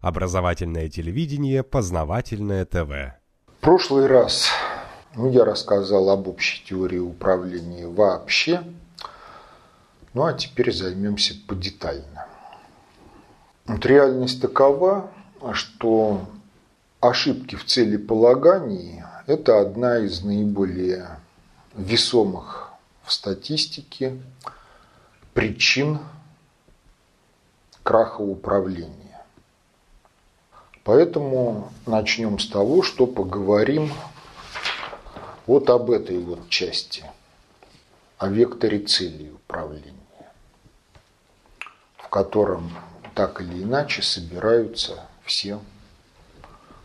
Образовательное телевидение, познавательное ТВ. В прошлый раз ну, я рассказал об общей теории управления вообще. Ну а теперь займемся подетально. Вот реальность такова, что ошибки в целеполагании – это одна из наиболее весомых в статистике причин краха управления. Поэтому начнем с того, что поговорим вот об этой вот части, о векторе цели управления, в котором так или иначе собираются все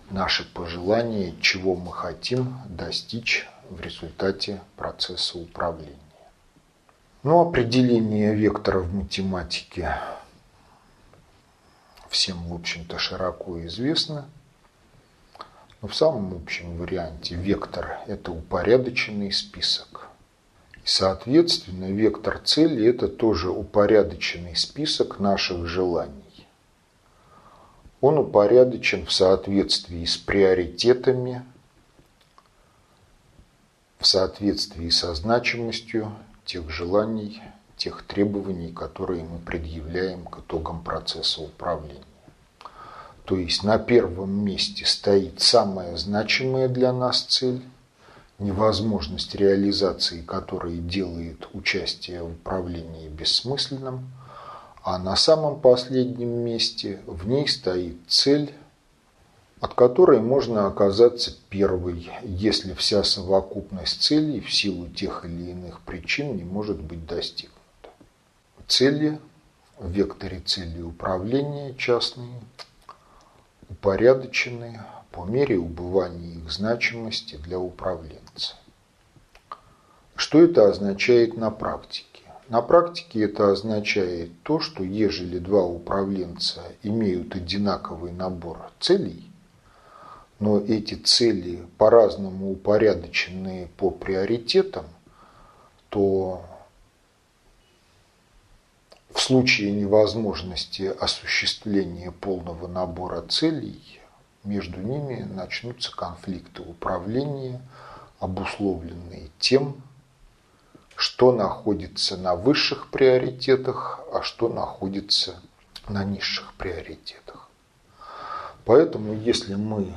наши пожелания, чего мы хотим достичь в результате процесса управления. Ну, определение вектора в математике всем, в общем-то, широко известно. Но в самом общем варианте вектор – это упорядоченный список. И, соответственно, вектор цели – это тоже упорядоченный список наших желаний. Он упорядочен в соответствии с приоритетами, в соответствии со значимостью тех желаний, тех требований, которые мы предъявляем к итогам процесса управления. То есть на первом месте стоит самая значимая для нас цель, невозможность реализации которой делает участие в управлении бессмысленным – а на самом последнем месте в ней стоит цель, от которой можно оказаться первой, если вся совокупность целей в силу тех или иных причин не может быть достигнута. Цели в векторе цели управления частные упорядочены по мере убывания их значимости для управленца. Что это означает на практике? На практике это означает то, что ежели два управленца имеют одинаковый набор целей, но эти цели по-разному упорядочены по приоритетам, то в случае невозможности осуществления полного набора целей между ними начнутся конфликты управления, обусловленные тем, что находится на высших приоритетах, а что находится на низших приоритетах. Поэтому, если мы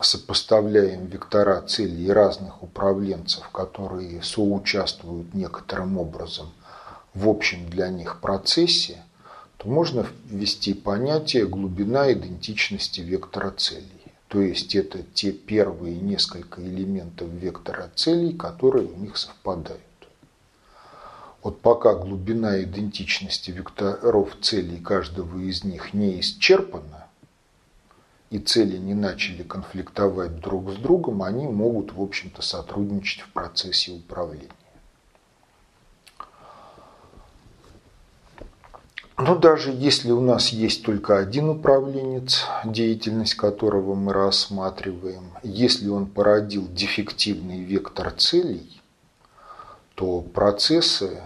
сопоставляем вектора целей разных управленцев, которые соучаствуют некоторым образом в общем для них процессе, то можно ввести понятие глубина идентичности вектора целей. То есть это те первые несколько элементов вектора целей, которые у них совпадают. Вот пока глубина идентичности векторов целей каждого из них не исчерпана, и цели не начали конфликтовать друг с другом, они могут, в общем-то, сотрудничать в процессе управления. Но даже если у нас есть только один управленец, деятельность которого мы рассматриваем, если он породил дефективный вектор целей, то процессы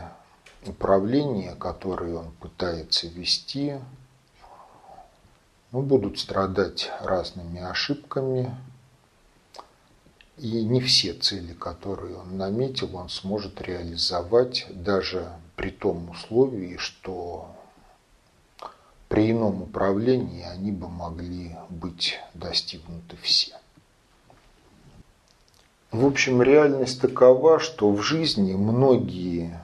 управления, которые он пытается вести, ну, будут страдать разными ошибками, и не все цели, которые он наметил, он сможет реализовать даже при том условии, что при ином управлении они бы могли быть достигнуты все. В общем, реальность такова, что в жизни многие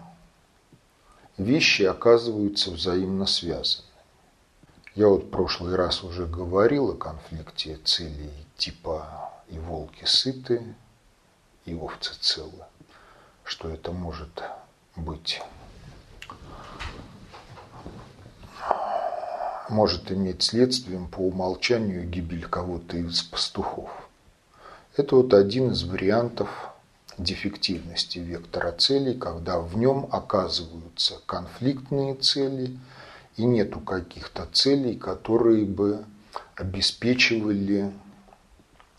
вещи оказываются взаимно связаны. Я вот в прошлый раз уже говорил о конфликте целей типа и волки сыты, и овцы целы, что это может быть может иметь следствием по умолчанию гибель кого-то из пастухов. Это вот один из вариантов дефективности вектора целей, когда в нем оказываются конфликтные цели и нету каких-то целей, которые бы обеспечивали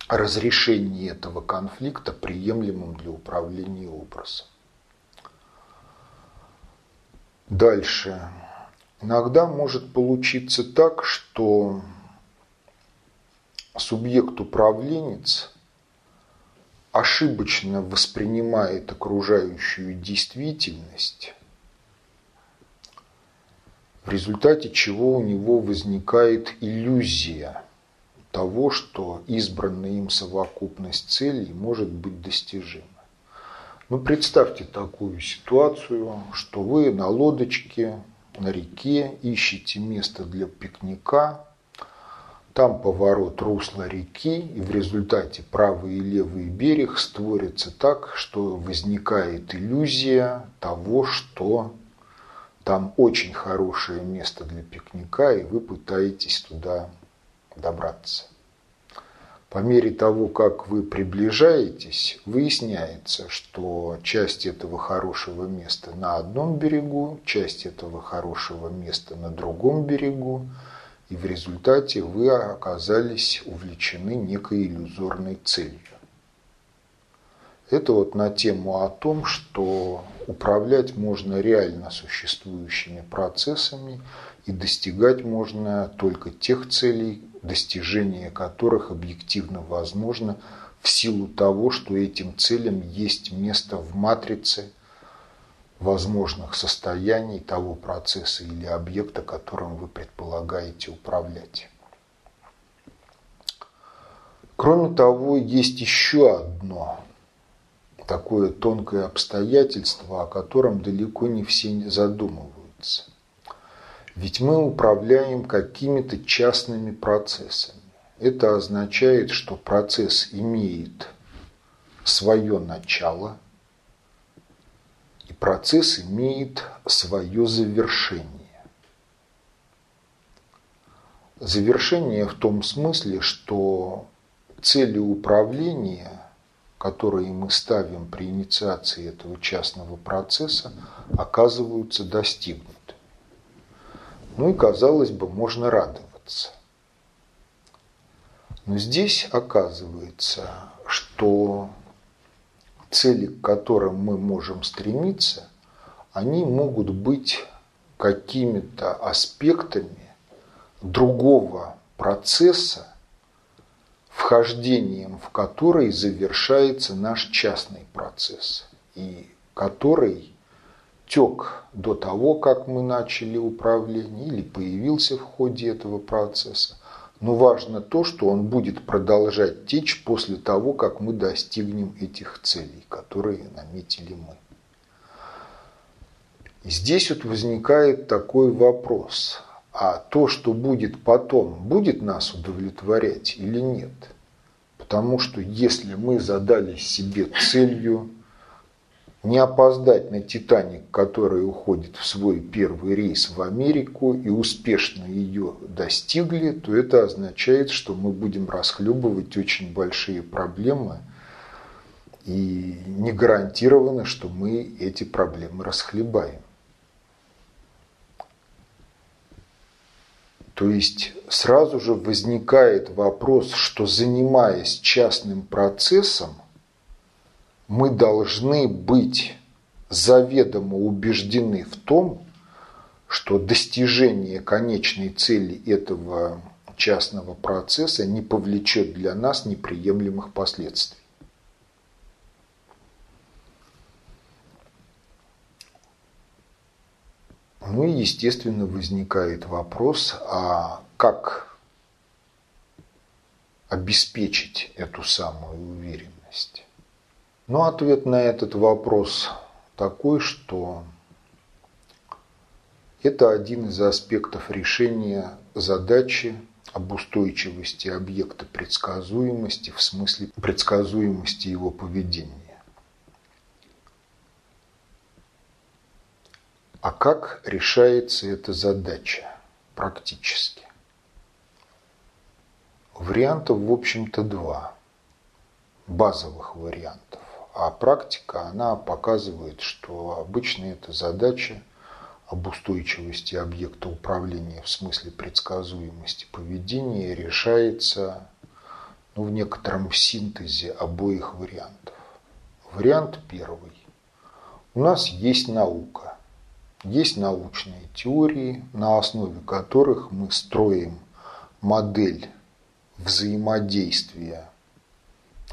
разрешение этого конфликта приемлемым для управления образом. Дальше. Иногда может получиться так, что субъект-управленец ошибочно воспринимает окружающую действительность, в результате чего у него возникает иллюзия того, что избранная им совокупность целей может быть достижима. Ну, представьте такую ситуацию, что вы на лодочке, на реке ищете место для пикника, там поворот русла реки, и в результате правый и левый берег створятся так, что возникает иллюзия того, что там очень хорошее место для пикника, и вы пытаетесь туда добраться. По мере того, как вы приближаетесь, выясняется, что часть этого хорошего места на одном берегу, часть этого хорошего места на другом берегу, и в результате вы оказались увлечены некой иллюзорной целью. Это вот на тему о том, что управлять можно реально существующими процессами и достигать можно только тех целей, достижение которых объективно возможно в силу того, что этим целям есть место в матрице возможных состояний того процесса или объекта, которым вы предполагаете управлять. Кроме того, есть еще одно такое тонкое обстоятельство, о котором далеко не все задумываются. Ведь мы управляем какими-то частными процессами. Это означает, что процесс имеет свое начало, и процесс имеет свое завершение. Завершение в том смысле, что цели управления, которые мы ставим при инициации этого частного процесса, оказываются достигнуты. Ну и, казалось бы, можно радоваться. Но здесь оказывается, что цели, к которым мы можем стремиться, они могут быть какими-то аспектами другого процесса, вхождением в который завершается наш частный процесс, и который тек до того, как мы начали управление, или появился в ходе этого процесса. Но важно то, что он будет продолжать течь после того, как мы достигнем этих целей, которые наметили мы. И здесь вот возникает такой вопрос. А то, что будет потом, будет нас удовлетворять или нет? Потому что если мы задали себе целью не опоздать на «Титаник», который уходит в свой первый рейс в Америку и успешно ее достигли, то это означает, что мы будем расхлебывать очень большие проблемы и не гарантировано, что мы эти проблемы расхлебаем. То есть сразу же возникает вопрос, что занимаясь частным процессом, мы должны быть заведомо убеждены в том, что достижение конечной цели этого частного процесса не повлечет для нас неприемлемых последствий. Ну и, естественно, возникает вопрос, а как обеспечить эту самую уверенность? Но ответ на этот вопрос такой, что это один из аспектов решения задачи об устойчивости объекта предсказуемости в смысле предсказуемости его поведения. А как решается эта задача практически? Вариантов, в общем-то, два. Базовых вариантов. А практика, она показывает, что обычно эта задача об устойчивости объекта управления в смысле предсказуемости поведения решается ну, в некотором синтезе обоих вариантов. Вариант первый. У нас есть наука, есть научные теории, на основе которых мы строим модель взаимодействия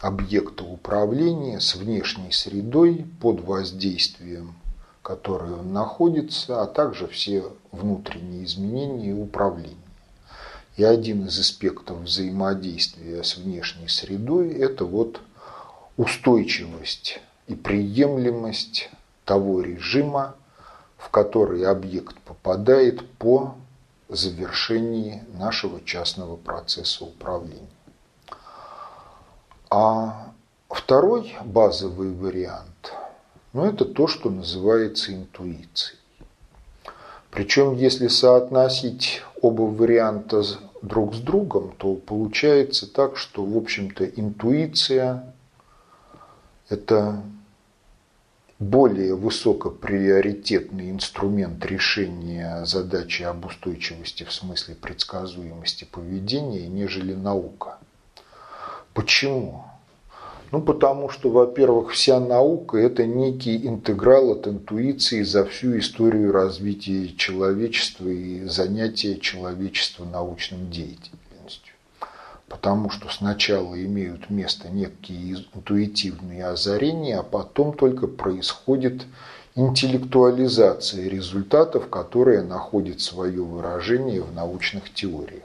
объекта управления с внешней средой под воздействием которой он находится, а также все внутренние изменения и управления. И один из аспектов взаимодействия с внешней средой – это вот устойчивость и приемлемость того режима, в который объект попадает по завершении нашего частного процесса управления. А второй базовый вариант – ну, это то, что называется интуицией. Причем, если соотносить оба варианта друг с другом, то получается так, что, в общем-то, интуиция – это более высокоприоритетный инструмент решения задачи об устойчивости в смысле предсказуемости поведения, нежели наука. Почему? Ну, потому что, во-первых, вся наука – это некий интеграл от интуиции за всю историю развития человечества и занятия человечества научным деятельностью. Потому что сначала имеют место некие интуитивные озарения, а потом только происходит интеллектуализация результатов, которые находят свое выражение в научных теориях.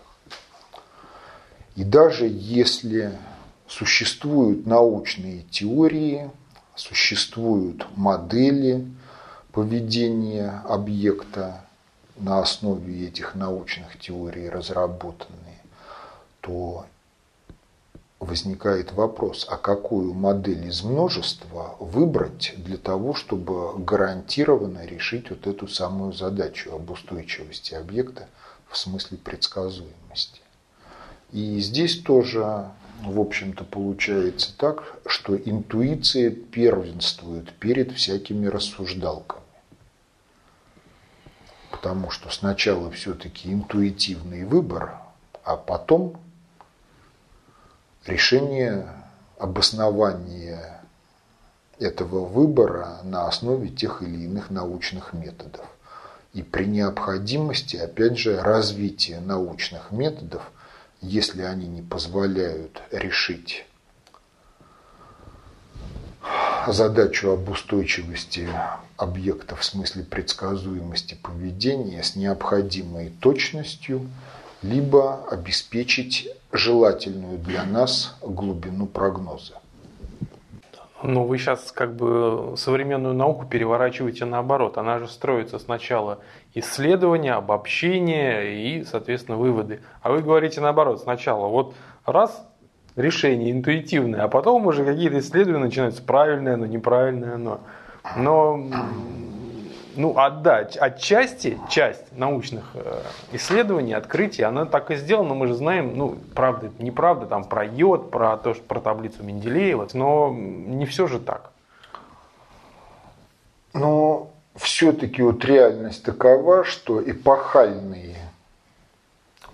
И даже если Существуют научные теории, существуют модели поведения объекта на основе этих научных теорий разработанные, то возникает вопрос, а какую модель из множества выбрать для того, чтобы гарантированно решить вот эту самую задачу об устойчивости объекта в смысле предсказуемости. И здесь тоже в общем-то, получается так, что интуиция первенствует перед всякими рассуждалками. Потому что сначала все-таки интуитивный выбор, а потом решение обоснования этого выбора на основе тех или иных научных методов. И при необходимости, опять же, развития научных методов – если они не позволяют решить задачу об устойчивости объекта в смысле предсказуемости поведения с необходимой точностью, либо обеспечить желательную для нас глубину прогноза. Но вы сейчас как бы современную науку переворачиваете наоборот. Она же строится сначала исследования, обобщения и, соответственно, выводы. А вы говорите наоборот. Сначала вот раз решение интуитивное, а потом уже какие-то исследования начинаются, правильное оно, неправильное оно. Но ну, отдать отчасти, часть научных э, исследований, открытий, она так и сделана, мы же знаем, ну, правда, это неправда, там, про йод, про, то, что, про таблицу Менделеева, но не все же так. Но все-таки вот реальность такова, что эпохальные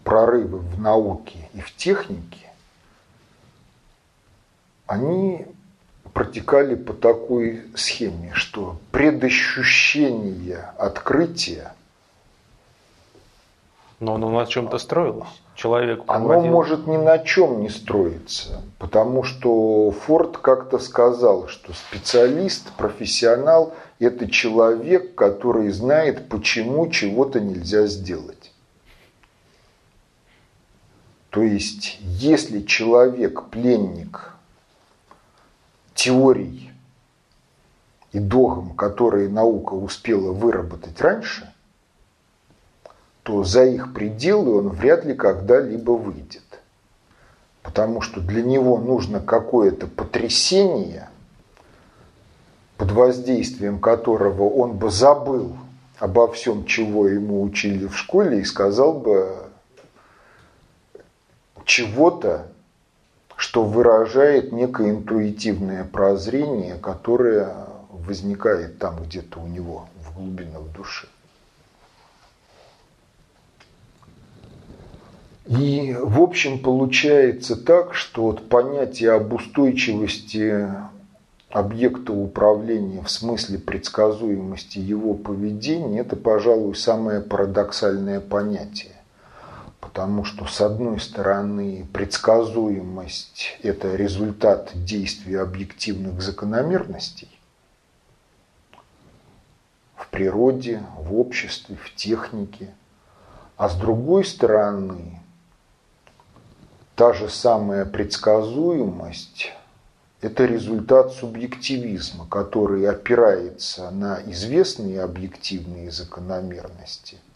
прорывы в науке и в технике, они протекали по такой схеме, что предощущение открытия но оно на чем-то строилось. Человек проводил... Оно может ни на чем не строиться, потому что Форд как-то сказал, что специалист, профессионал – это человек, который знает, почему чего-то нельзя сделать. То есть, если человек пленник теорий и догм, которые наука успела выработать раньше, то за их пределы он вряд ли когда-либо выйдет. Потому что для него нужно какое-то потрясение, под воздействием которого он бы забыл обо всем, чего ему учили в школе, и сказал бы чего-то, что выражает некое интуитивное прозрение, которое возникает там где-то у него в глубинах души. И, в общем, получается так, что вот понятие об устойчивости объекта управления в смысле предсказуемости его поведения – это, пожалуй, самое парадоксальное понятие. Потому что, с одной стороны, предсказуемость – это результат действия объективных закономерностей в природе, в обществе, в технике. А с другой стороны, та же самая предсказуемость – это результат субъективизма, который опирается на известные объективные закономерности –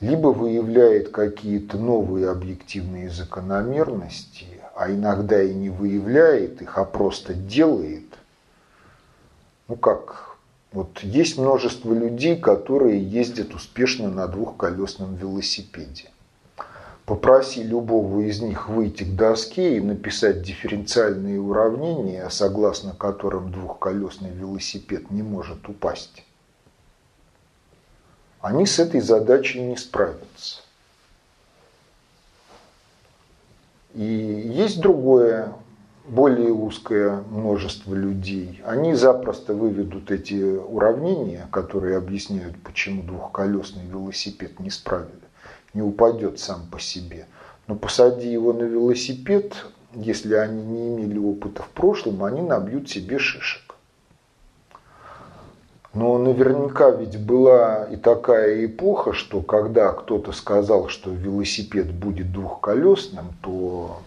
либо выявляет какие-то новые объективные закономерности, а иногда и не выявляет их, а просто делает. Ну как, вот есть множество людей, которые ездят успешно на двухколесном велосипеде. Попроси любого из них выйти к доске и написать дифференциальные уравнения, согласно которым двухколесный велосипед не может упасть они с этой задачей не справятся. И есть другое, более узкое множество людей. Они запросто выведут эти уравнения, которые объясняют, почему двухколесный велосипед не справили, не упадет сам по себе. Но посади его на велосипед, если они не имели опыта в прошлом, они набьют себе шишек. Но наверняка ведь была и такая эпоха, что когда кто-то сказал, что велосипед будет двухколесным, то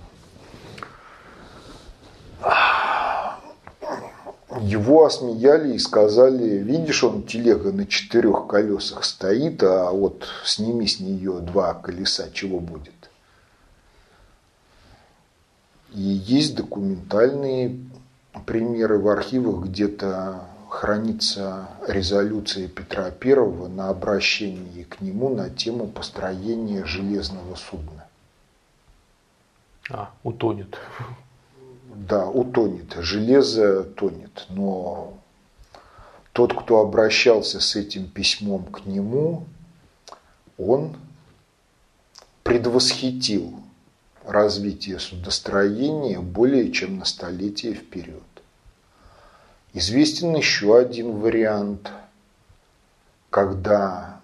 его осмеяли и сказали, видишь, он телега на четырех колесах стоит, а вот сними с нее два колеса, чего будет? И есть документальные примеры в архивах где-то хранится резолюция Петра I на обращении к нему на тему построения железного судна. А, утонет. Да, утонет. Железо тонет. Но тот, кто обращался с этим письмом к нему, он предвосхитил развитие судостроения более чем на столетие вперед. Известен еще один вариант, когда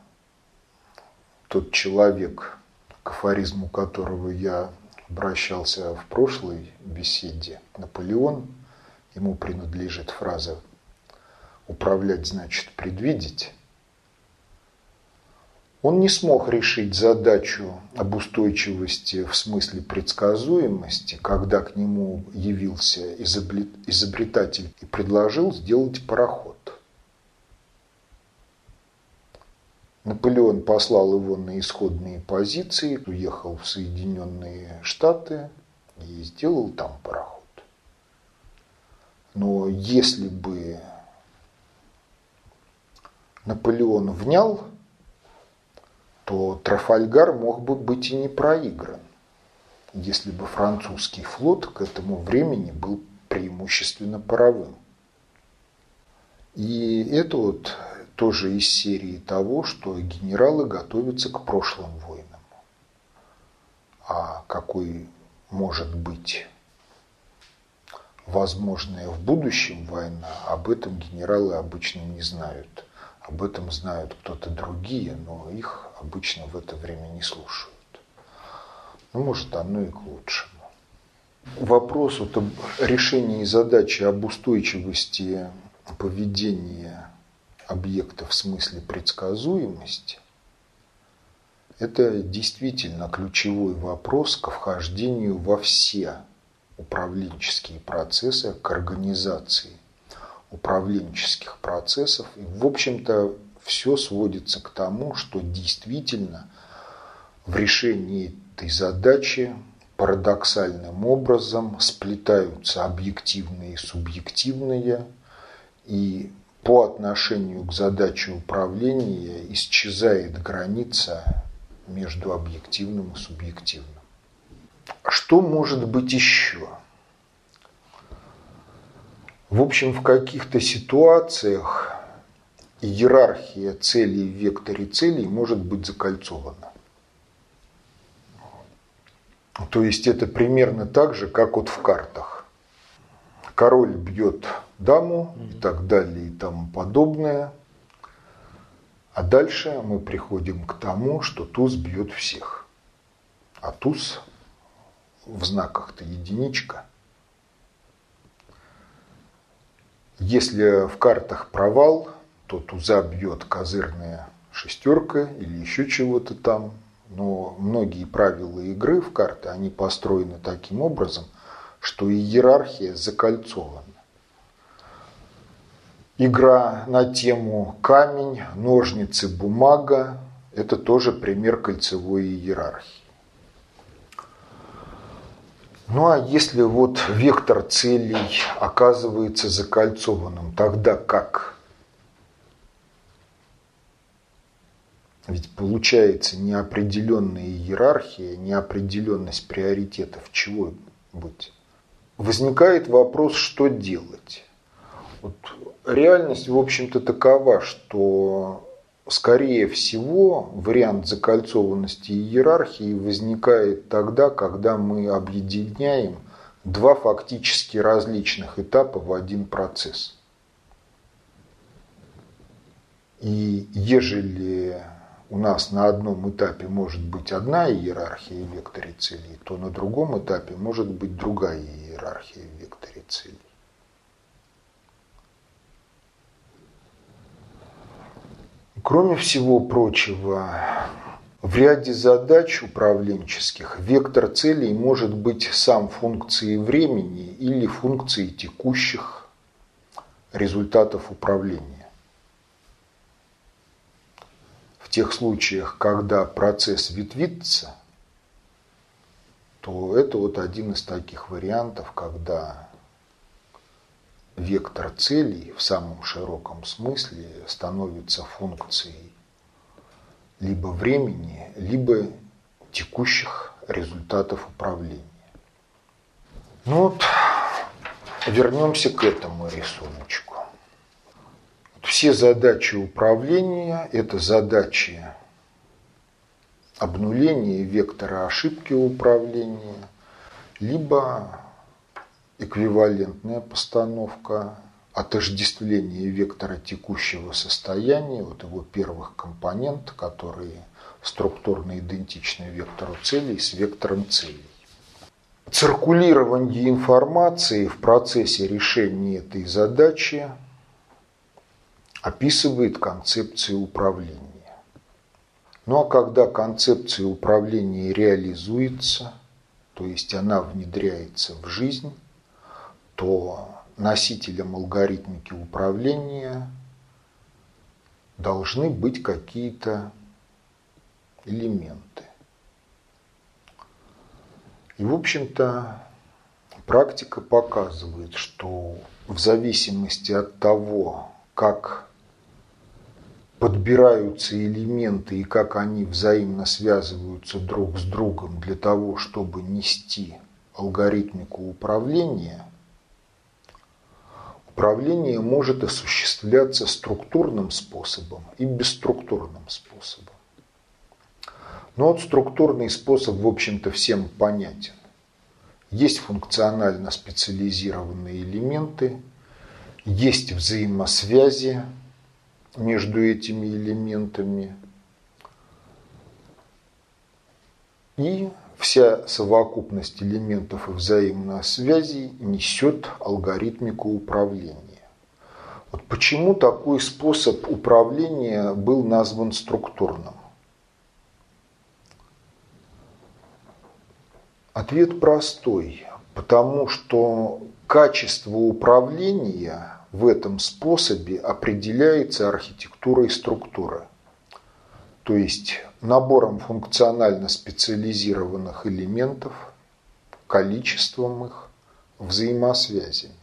тот человек, к афоризму которого я обращался в прошлой беседе, Наполеон, ему принадлежит фраза «управлять значит предвидеть», он не смог решить задачу об устойчивости в смысле предсказуемости, когда к нему явился изобретатель и предложил сделать пароход. Наполеон послал его на исходные позиции, уехал в Соединенные Штаты и сделал там пароход. Но если бы Наполеон внял то Трафальгар мог бы быть и не проигран, если бы французский флот к этому времени был преимущественно паровым. И это вот тоже из серии того, что генералы готовятся к прошлым войнам. А какой может быть возможная в будущем война, об этом генералы обычно не знают. Об этом знают кто-то другие, но их обычно в это время не слушают. Ну, может, оно и к лучшему. Вопрос вот об решении задачи об устойчивости поведения объекта в смысле предсказуемости – это действительно ключевой вопрос к вхождению во все управленческие процессы, к организации управленческих процессов. И, в общем-то, все сводится к тому, что действительно в решении этой задачи парадоксальным образом сплетаются объективные и субъективные, и по отношению к задаче управления исчезает граница между объективным и субъективным. Что может быть еще? В общем, в каких-то ситуациях иерархия целей в векторе целей может быть закольцована. То есть это примерно так же, как вот в картах. Король бьет даму и так далее и тому подобное. А дальше мы приходим к тому, что туз бьет всех. А туз в знаках-то единичка. Если в картах провал, то туза бьет козырная шестерка или еще чего-то там. Но многие правила игры в карты, они построены таким образом, что иерархия закольцована. Игра на тему камень, ножницы, бумага – это тоже пример кольцевой иерархии. Ну а если вот вектор целей оказывается закольцованным, тогда как? Ведь получается неопределенная иерархия, неопределенность приоритетов чего быть. Возникает вопрос, что делать. Вот реальность, в общем-то, такова, что скорее всего, вариант закольцованности иерархии возникает тогда, когда мы объединяем два фактически различных этапа в один процесс. И ежели у нас на одном этапе может быть одна иерархия в векторе целей, то на другом этапе может быть другая иерархия в векторе целей. Кроме всего прочего, в ряде задач управленческих вектор целей может быть сам функцией времени или функцией текущих результатов управления. В тех случаях, когда процесс ветвится, то это вот один из таких вариантов, когда вектор целей в самом широком смысле становится функцией либо времени, либо текущих результатов управления. Ну вот, вернемся к этому рисуночку. Все задачи управления – это задачи обнуления вектора ошибки управления, либо эквивалентная постановка, отождествление вектора текущего состояния, вот его первых компонент, которые структурно идентичны вектору целей с вектором целей. Циркулирование информации в процессе решения этой задачи описывает концепцию управления. Ну а когда концепция управления реализуется, то есть она внедряется в жизнь, то носителем алгоритмики управления должны быть какие-то элементы. И, в общем-то, практика показывает, что в зависимости от того, как подбираются элементы и как они взаимно связываются друг с другом для того, чтобы нести алгоритмику управления – Управление может осуществляться структурным способом и бесструктурным способом. Но вот структурный способ, в общем-то, всем понятен. Есть функционально специализированные элементы, есть взаимосвязи между этими элементами. И Вся совокупность элементов и взаимосвязей несет алгоритмику управления. Вот почему такой способ управления был назван структурным? Ответ простой, потому что качество управления в этом способе определяется архитектурой структуры. То есть набором функционально специализированных элементов, количеством их, взаимосвязями.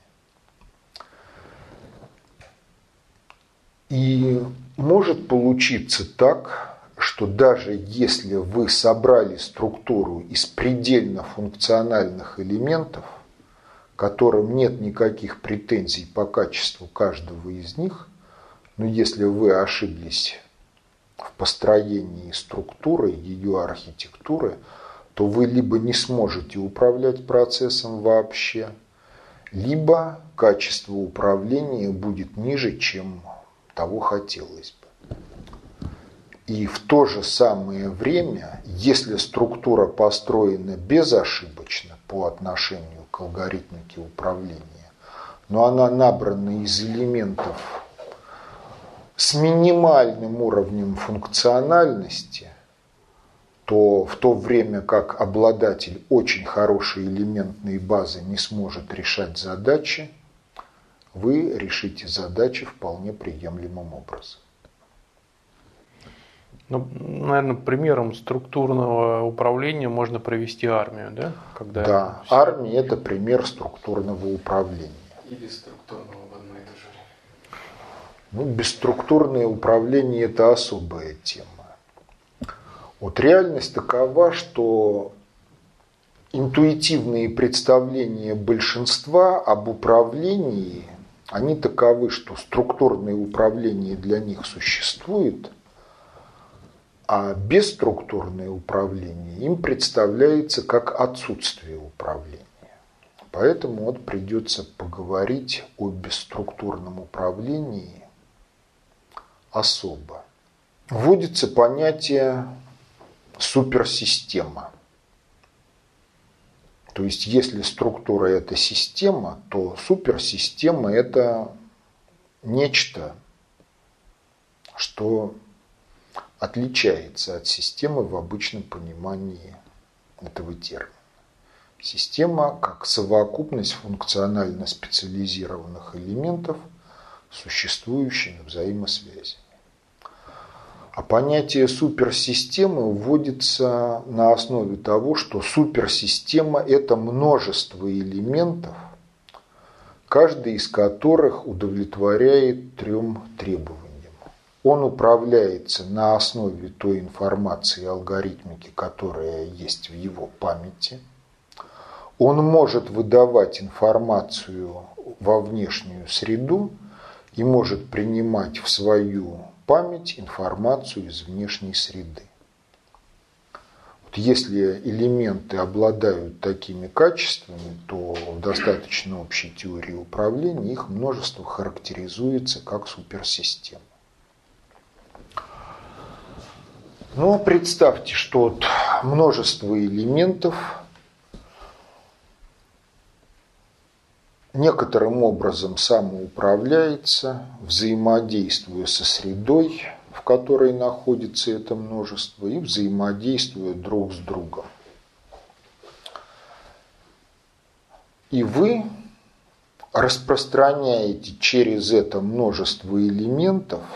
И может получиться так, что даже если вы собрали структуру из предельно функциональных элементов, которым нет никаких претензий по качеству каждого из них, но если вы ошиблись в построении структуры, ее архитектуры, то вы либо не сможете управлять процессом вообще, либо качество управления будет ниже, чем того хотелось бы. И в то же самое время, если структура построена безошибочно по отношению к алгоритмике управления, но она набрана из элементов с минимальным уровнем функциональности, то в то время как обладатель очень хорошей элементной базы не сможет решать задачи, вы решите задачи вполне приемлемым образом. Ну, наверное, примером структурного управления можно провести армию, да? Когда да, все... армия – это пример структурного управления. И бесструктурного в одно и то же время. Ну, бесструктурное управление – это особая тема. Вот реальность такова, что интуитивные представления большинства об управлении, они таковы, что структурное управление для них существует – а бесструктурное управление им представляется как отсутствие управления. Поэтому вот придется поговорить о бесструктурном управлении особо. Вводится понятие суперсистема. То есть, если структура – это система, то суперсистема – это нечто, что отличается от системы в обычном понимании этого термина. Система как совокупность функционально специализированных элементов, существующими взаимосвязи. А понятие суперсистемы вводится на основе того, что суперсистема – это множество элементов, каждый из которых удовлетворяет трем требованиям он управляется на основе той информации и алгоритмики, которая есть в его памяти. Он может выдавать информацию во внешнюю среду и может принимать в свою память информацию из внешней среды. Вот если элементы обладают такими качествами, то в достаточно общей теории управления их множество характеризуется как суперсистема. Но представьте, что вот множество элементов некоторым образом самоуправляется, взаимодействуя со средой, в которой находится это множество, и взаимодействуя друг с другом. И вы распространяете через это множество элементов –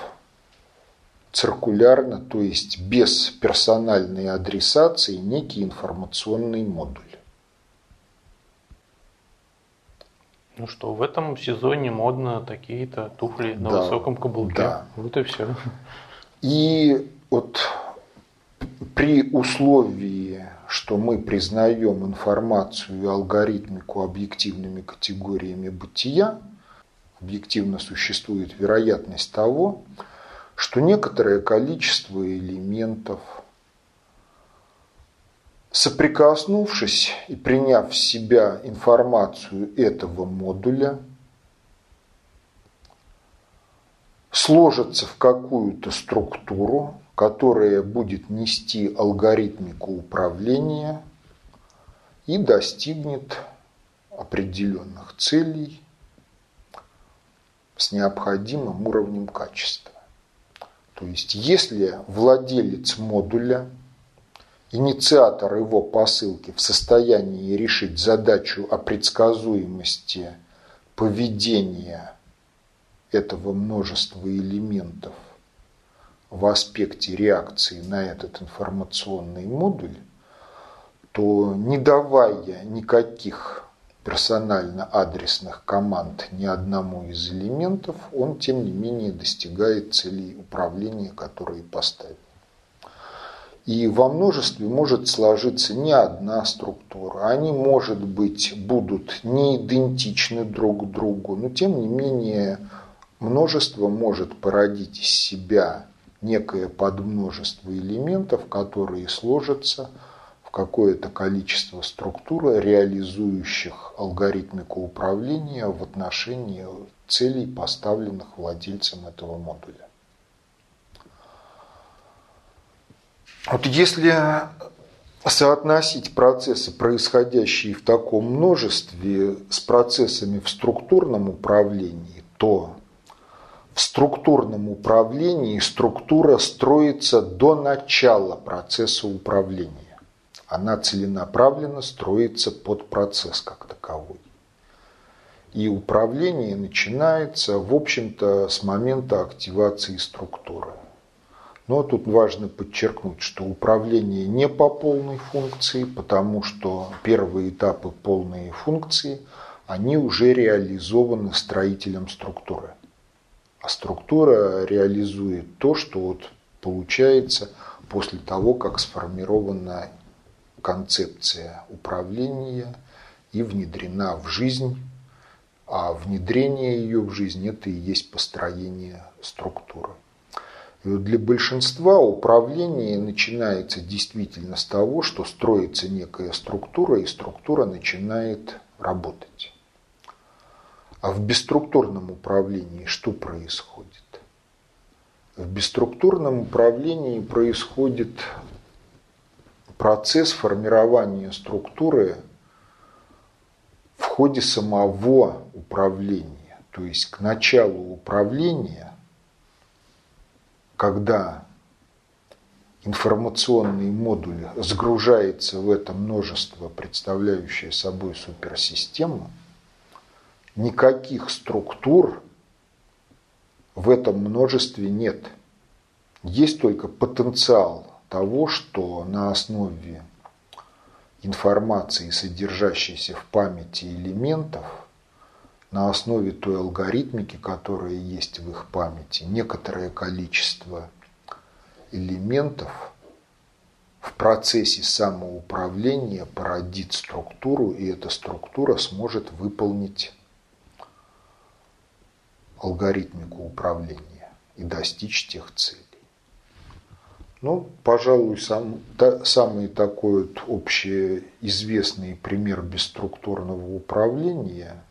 циркулярно, то есть без персональной адресации, некий информационный модуль. Ну что, в этом сезоне модно такие-то туфли на да, высоком каблуке. Да. Вот и все. И вот при условии, что мы признаем информацию и алгоритмику объективными категориями бытия, объективно существует вероятность того, что некоторое количество элементов, соприкоснувшись и приняв в себя информацию этого модуля, сложатся в какую-то структуру, которая будет нести алгоритмику управления и достигнет определенных целей с необходимым уровнем качества. То есть, если владелец модуля, инициатор его посылки в состоянии решить задачу о предсказуемости поведения этого множества элементов в аспекте реакции на этот информационный модуль, то не давая никаких персонально-адресных команд ни одному из элементов, он тем не менее достигает целей управления, которые поставил. И во множестве может сложиться не одна структура. Они, может быть, будут не идентичны друг другу, но тем не менее множество может породить из себя некое подмножество элементов, которые сложатся – какое-то количество структур, реализующих алгоритмику управления в отношении целей, поставленных владельцем этого модуля. Вот если соотносить процессы, происходящие в таком множестве, с процессами в структурном управлении, то в структурном управлении структура строится до начала процесса управления. Она целенаправленно строится под процесс как таковой. И управление начинается, в общем-то, с момента активации структуры. Но тут важно подчеркнуть, что управление не по полной функции, потому что первые этапы полной функции, они уже реализованы строителем структуры. А структура реализует то, что вот получается после того, как сформирована концепция управления и внедрена в жизнь, а внедрение ее в жизнь – это и есть построение структуры. Для большинства управление начинается действительно с того, что строится некая структура, и структура начинает работать. А в бесструктурном управлении что происходит? В бесструктурном управлении происходит процесс формирования структуры в ходе самого управления. То есть к началу управления когда информационный модуль загружается в это множество, представляющее собой суперсистему, никаких структур в этом множестве нет. Есть только потенциал того, что на основе информации, содержащейся в памяти элементов – на основе той алгоритмики, которая есть в их памяти, некоторое количество элементов в процессе самоуправления породит структуру, и эта структура сможет выполнить алгоритмику управления и достичь тех целей. Ну, пожалуй, сам, та, самый такой вот общеизвестный пример бесструктурного управления –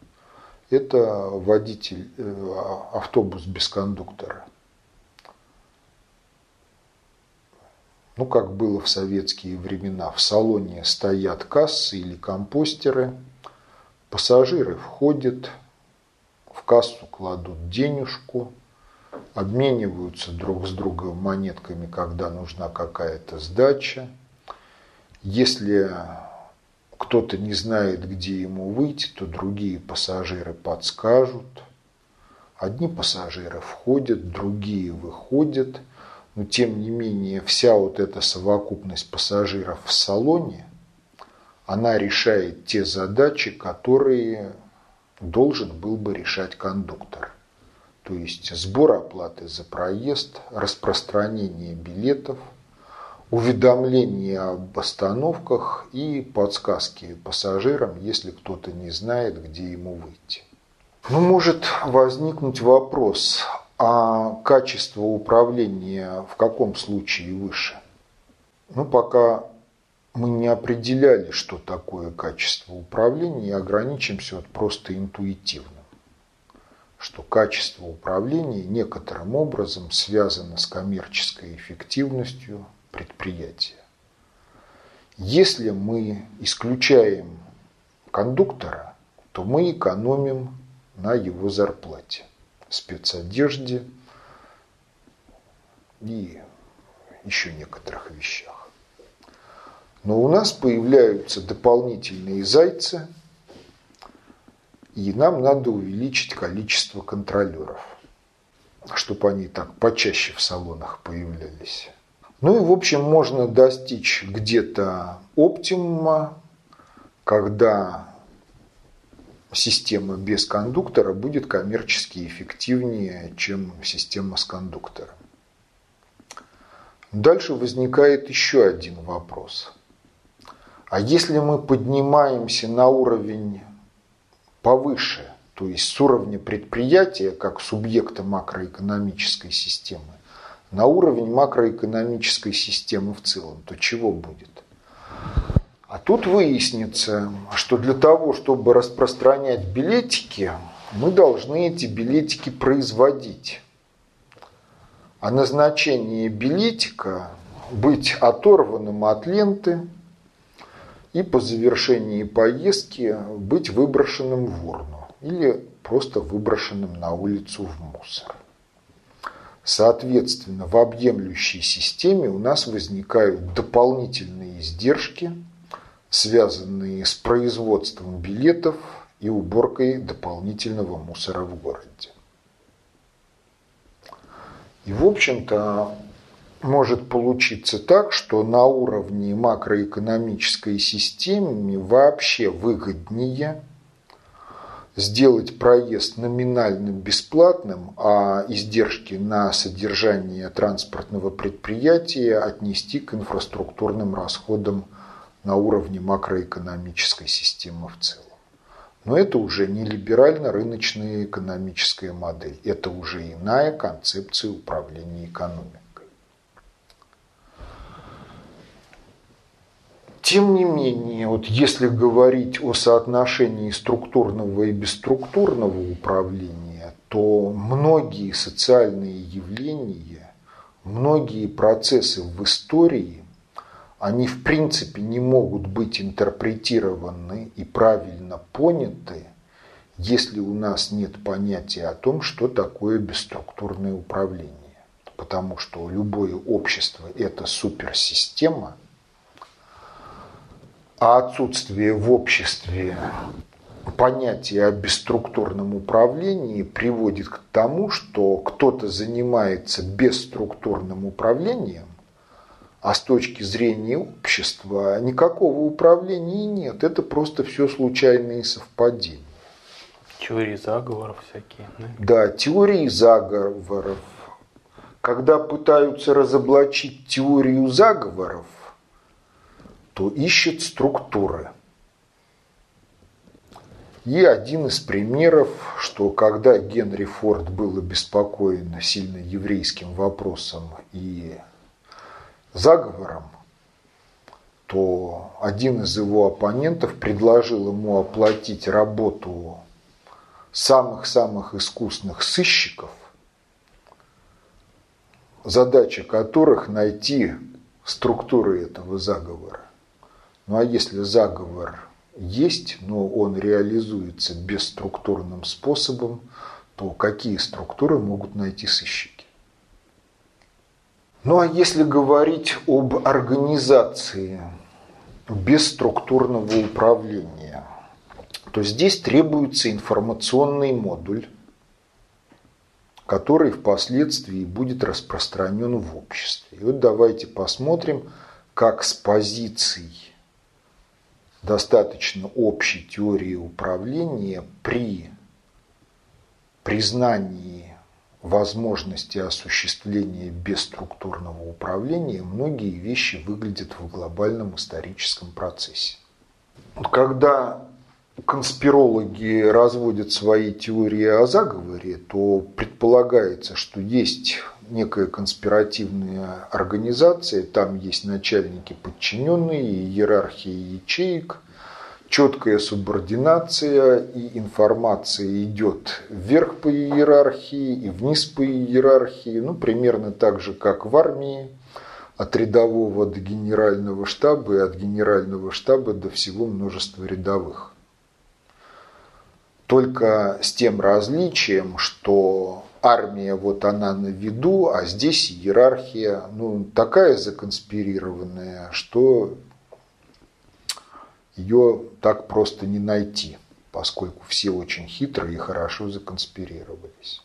это водитель, э, автобус без кондуктора. Ну, как было в советские времена, в салоне стоят кассы или компостеры, пассажиры входят, в кассу кладут денежку, обмениваются друг с другом монетками, когда нужна какая-то сдача. Если кто-то не знает, где ему выйти, то другие пассажиры подскажут. Одни пассажиры входят, другие выходят. Но тем не менее вся вот эта совокупность пассажиров в салоне, она решает те задачи, которые должен был бы решать кондуктор. То есть сбор оплаты за проезд, распространение билетов – уведомления об остановках и подсказки пассажирам, если кто-то не знает, где ему выйти. Ну, может возникнуть вопрос, а качество управления в каком случае выше? Ну, пока мы не определяли, что такое качество управления, и ограничимся вот просто интуитивным что качество управления некоторым образом связано с коммерческой эффективностью, предприятия. Если мы исключаем кондуктора, то мы экономим на его зарплате, спецодежде и еще некоторых вещах. Но у нас появляются дополнительные зайцы, и нам надо увеличить количество контролеров, чтобы они так почаще в салонах появлялись. Ну и, в общем, можно достичь где-то оптимума, когда система без кондуктора будет коммерчески эффективнее, чем система с кондуктором. Дальше возникает еще один вопрос. А если мы поднимаемся на уровень повыше, то есть с уровня предприятия, как субъекта макроэкономической системы, на уровень макроэкономической системы в целом, то чего будет? А тут выяснится, что для того, чтобы распространять билетики, мы должны эти билетики производить. А назначение билетика быть оторванным от ленты и по завершении поездки быть выброшенным в урну или просто выброшенным на улицу в мусор. Соответственно, в объемлющей системе у нас возникают дополнительные издержки, связанные с производством билетов и уборкой дополнительного мусора в городе. И, в общем-то, может получиться так, что на уровне макроэкономической системы вообще выгоднее сделать проезд номинально бесплатным, а издержки на содержание транспортного предприятия отнести к инфраструктурным расходам на уровне макроэкономической системы в целом. Но это уже не либерально-рыночная экономическая модель, это уже иная концепция управления экономикой. Тем не менее, вот если говорить о соотношении структурного и бесструктурного управления, то многие социальные явления, многие процессы в истории, они в принципе не могут быть интерпретированы и правильно поняты, если у нас нет понятия о том, что такое бесструктурное управление. Потому что любое общество – это суперсистема – а отсутствие в обществе понятия о бесструктурном управлении приводит к тому, что кто-то занимается бесструктурным управлением, а с точки зрения общества никакого управления нет. Это просто все случайные совпадения. Теории заговоров всякие. Да, да теории заговоров. Когда пытаются разоблачить теорию заговоров, то ищет структуры. И один из примеров, что когда Генри Форд был обеспокоен сильно еврейским вопросом и заговором, то один из его оппонентов предложил ему оплатить работу самых-самых искусных сыщиков, задача которых найти структуры этого заговора. Ну а если заговор есть, но он реализуется бесструктурным способом, то какие структуры могут найти сыщики? Ну а если говорить об организации бесструктурного управления, то здесь требуется информационный модуль, который впоследствии будет распространен в обществе. И вот давайте посмотрим, как с позиций достаточно общей теории управления при признании возможности осуществления бесструктурного управления многие вещи выглядят в глобальном историческом процессе. Когда конспирологи разводят свои теории о заговоре, то предполагается, что есть некая конспиративная организация, там есть начальники подчиненные, иерархия ячеек, четкая субординация, и информация идет вверх по иерархии и вниз по иерархии, ну, примерно так же, как в армии, от рядового до генерального штаба и от генерального штаба до всего множества рядовых. Только с тем различием, что армия вот она на виду, а здесь иерархия ну, такая законспирированная, что ее так просто не найти, поскольку все очень хитрые и хорошо законспирировались.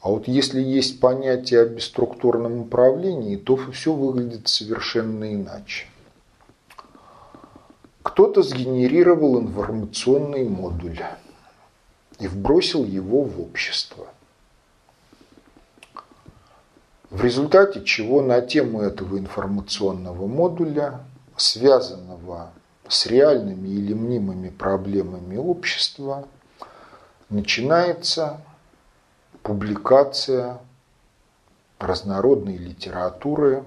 А вот если есть понятие о бесструктурном управлении, то все выглядит совершенно иначе. Кто-то сгенерировал информационный модуль и вбросил его в общество. В результате чего на тему этого информационного модуля, связанного с реальными или мнимыми проблемами общества, начинается публикация разнородной литературы,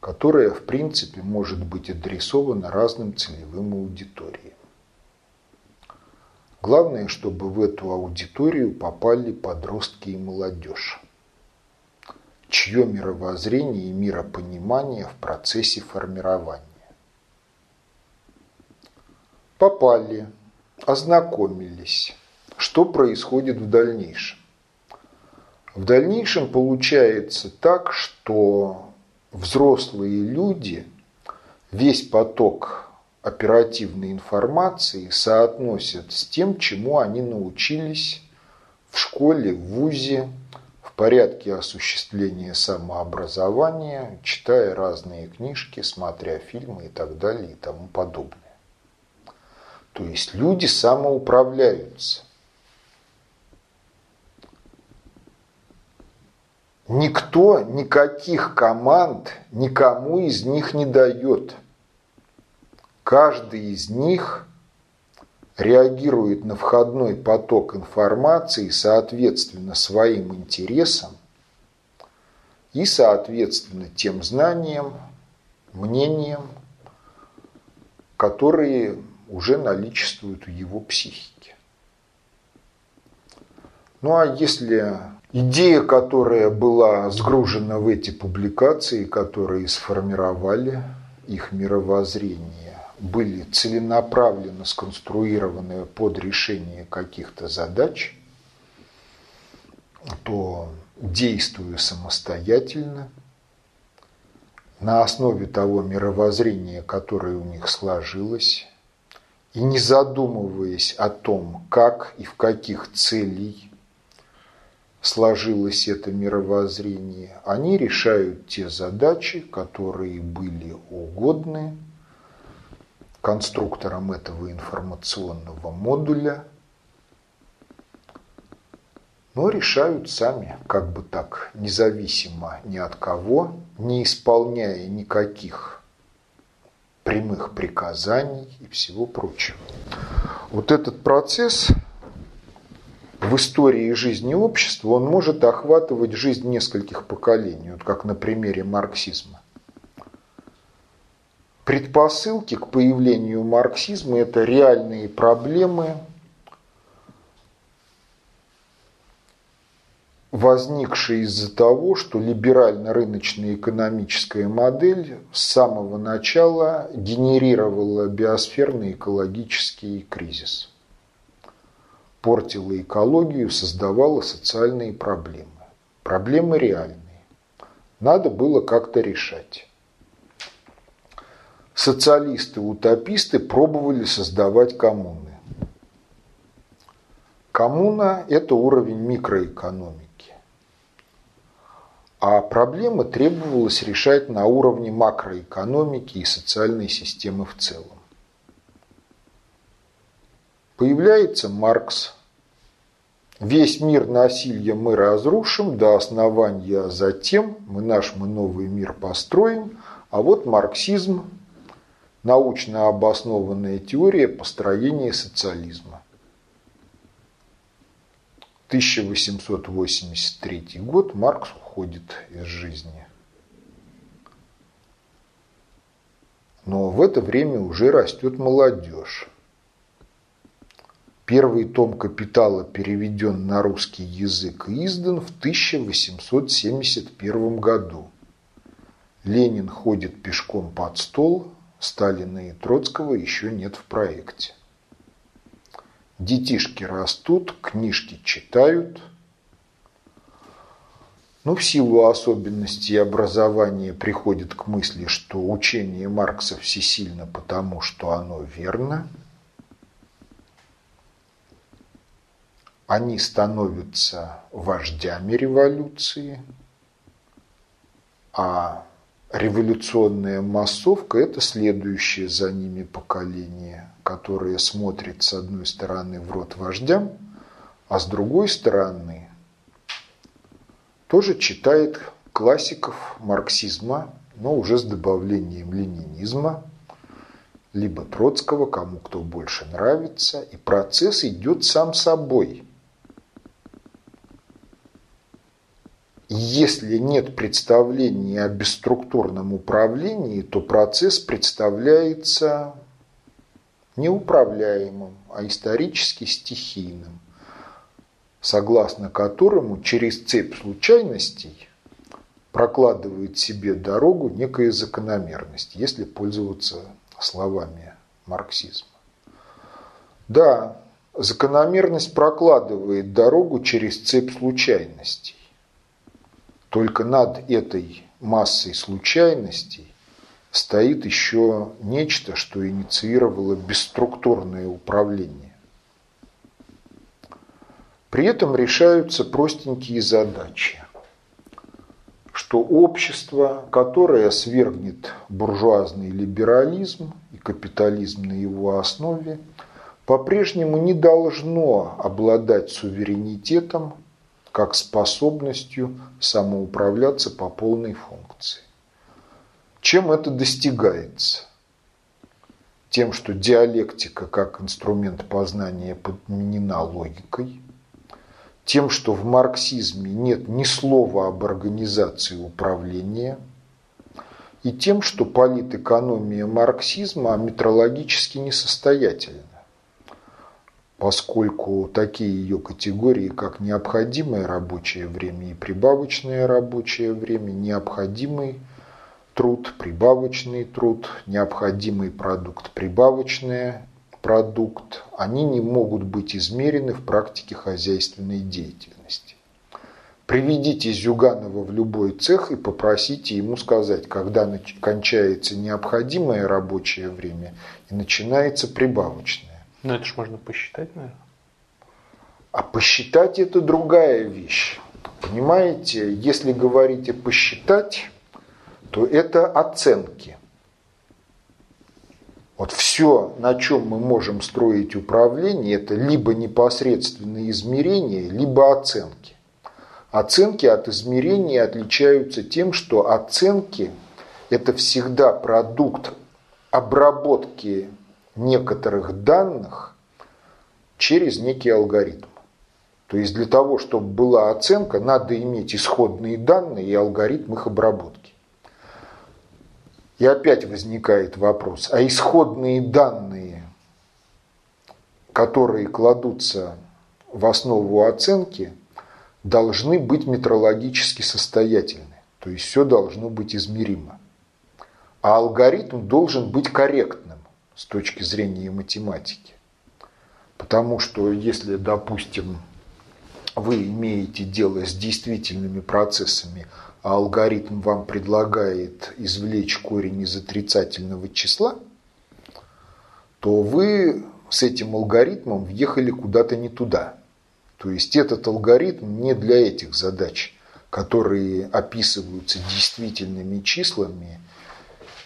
которая в принципе может быть адресована разным целевым аудиториям. Главное, чтобы в эту аудиторию попали подростки и молодежь. Чье мировоззрение и миропонимание в процессе формирования. Попали, ознакомились, что происходит в дальнейшем. В дальнейшем получается так, что взрослые люди весь поток оперативной информации соотносят с тем, чему они научились в школе, в ВУЗе, порядке осуществления самообразования, читая разные книжки, смотря фильмы и так далее и тому подобное. То есть люди самоуправляются. Никто никаких команд никому из них не дает. Каждый из них реагирует на входной поток информации соответственно своим интересам и соответственно тем знаниям, мнениям, которые уже наличествуют в его психике. Ну а если идея, которая была сгружена в эти публикации, которые сформировали их мировоззрение, были целенаправленно сконструированы под решение каких-то задач, то действуя самостоятельно, на основе того мировоззрения, которое у них сложилось, и не задумываясь о том, как и в каких целей сложилось это мировоззрение, они решают те задачи, которые были угодны конструкторам этого информационного модуля, но решают сами, как бы так, независимо ни от кого, не исполняя никаких прямых приказаний и всего прочего. Вот этот процесс в истории жизни общества, он может охватывать жизнь нескольких поколений, вот как на примере марксизма. Предпосылки к появлению марксизма – это реальные проблемы, возникшие из-за того, что либерально-рыночная экономическая модель с самого начала генерировала биосферный экологический кризис. Портила экологию, создавала социальные проблемы. Проблемы реальные. Надо было как-то решать. Социалисты-утописты пробовали создавать коммуны. Коммуна – это уровень микроэкономики. А проблемы требовалось решать на уровне макроэкономики и социальной системы в целом. Появляется Маркс. Весь мир насилия мы разрушим до основания, а затем мы наш мы новый мир построим. А вот марксизм, научно обоснованная теория построения социализма. 1883 год Маркс уходит из жизни. Но в это время уже растет молодежь. Первый том «Капитала» переведен на русский язык и издан в 1871 году. Ленин ходит пешком под стол, Сталина и Троцкого еще нет в проекте. Детишки растут, книжки читают. Но в силу особенностей образования приходит к мысли, что учение Маркса всесильно потому, что оно верно. Они становятся вождями революции, а революционная массовка – это следующее за ними поколение, которое смотрит с одной стороны в рот вождям, а с другой стороны тоже читает классиков марксизма, но уже с добавлением ленинизма, либо Троцкого, кому кто больше нравится, и процесс идет сам собой – Если нет представления о бесструктурном управлении, то процесс представляется неуправляемым, а исторически стихийным, согласно которому через цепь случайностей прокладывает себе дорогу некая закономерность, если пользоваться словами марксизма. Да, закономерность прокладывает дорогу через цепь случайностей. Только над этой массой случайностей стоит еще нечто, что инициировало бесструктурное управление. При этом решаются простенькие задачи, что общество, которое свергнет буржуазный либерализм и капитализм на его основе, по-прежнему не должно обладать суверенитетом как способностью самоуправляться по полной функции. Чем это достигается? Тем, что диалектика как инструмент познания подменена логикой, тем, что в марксизме нет ни слова об организации управления, и тем, что политэкономия марксизма метрологически несостоятельна поскольку такие ее категории, как необходимое рабочее время и прибавочное рабочее время, необходимый труд, прибавочный труд, необходимый продукт, прибавочный продукт, они не могут быть измерены в практике хозяйственной деятельности. Приведите Зюганова в любой цех и попросите ему сказать, когда кончается необходимое рабочее время и начинается прибавочное. Ну, это ж можно посчитать, наверное. А посчитать это другая вещь. Понимаете, если говорите посчитать, то это оценки. Вот все, на чем мы можем строить управление, это либо непосредственные измерения, либо оценки. Оценки от измерений отличаются тем, что оценки – это всегда продукт обработки некоторых данных через некий алгоритм. То есть для того, чтобы была оценка, надо иметь исходные данные и алгоритм их обработки. И опять возникает вопрос, а исходные данные, которые кладутся в основу оценки, должны быть метрологически состоятельны. То есть все должно быть измеримо. А алгоритм должен быть корректным с точки зрения математики. Потому что если, допустим, вы имеете дело с действительными процессами, а алгоритм вам предлагает извлечь корень из отрицательного числа, то вы с этим алгоритмом въехали куда-то не туда. То есть этот алгоритм не для этих задач, которые описываются действительными числами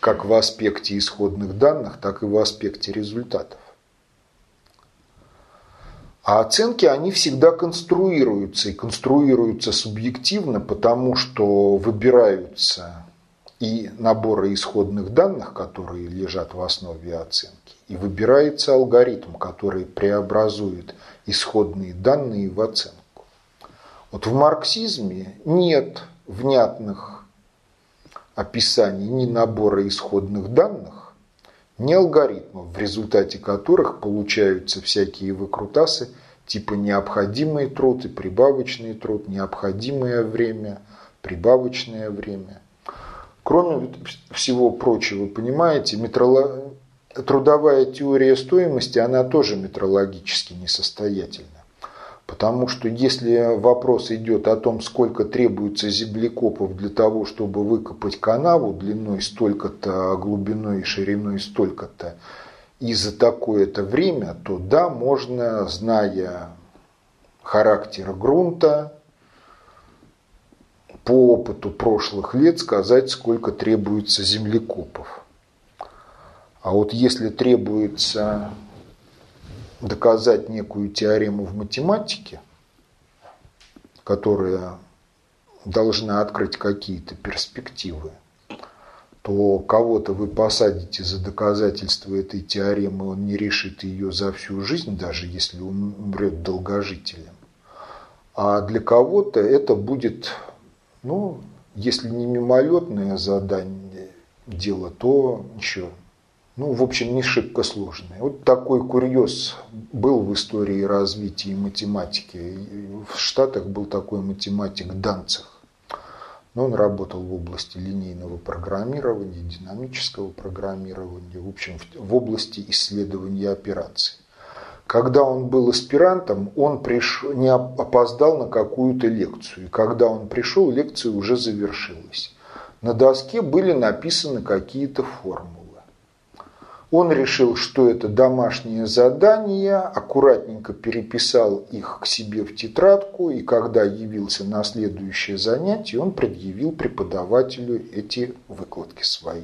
как в аспекте исходных данных, так и в аспекте результатов. А оценки, они всегда конструируются, и конструируются субъективно, потому что выбираются и наборы исходных данных, которые лежат в основе оценки, и выбирается алгоритм, который преобразует исходные данные в оценку. Вот в марксизме нет внятных описаний ни набора исходных данных, ни алгоритмов, в результате которых получаются всякие выкрутасы типа необходимый труд и прибавочный труд, необходимое время, прибавочное время. Кроме всего прочего, понимаете, метроло... трудовая теория стоимости, она тоже метрологически несостоятельна. Потому что если вопрос идет о том, сколько требуется землекопов для того, чтобы выкопать канаву длиной столько-то, глубиной и шириной столько-то, и за такое-то время, то да, можно, зная характер грунта, по опыту прошлых лет сказать, сколько требуется землекопов. А вот если требуется доказать некую теорему в математике, которая должна открыть какие-то перспективы, то кого-то вы посадите за доказательство этой теоремы, он не решит ее за всю жизнь, даже если он умрет долгожителем. А для кого-то это будет, ну, если не мимолетное задание, дело, то еще ну, в общем, не шибко сложные. Вот такой курьез был в истории развития математики. В Штатах был такой математик Данцих. но он работал в области линейного программирования, динамического программирования, в общем, в области исследования операций. Когда он был аспирантом, он приш... не опоздал на какую-то лекцию. И когда он пришел, лекция уже завершилась. На доске были написаны какие-то формулы. Он решил, что это домашнее задание, аккуратненько переписал их к себе в тетрадку, и когда явился на следующее занятие, он предъявил преподавателю эти выкладки свои.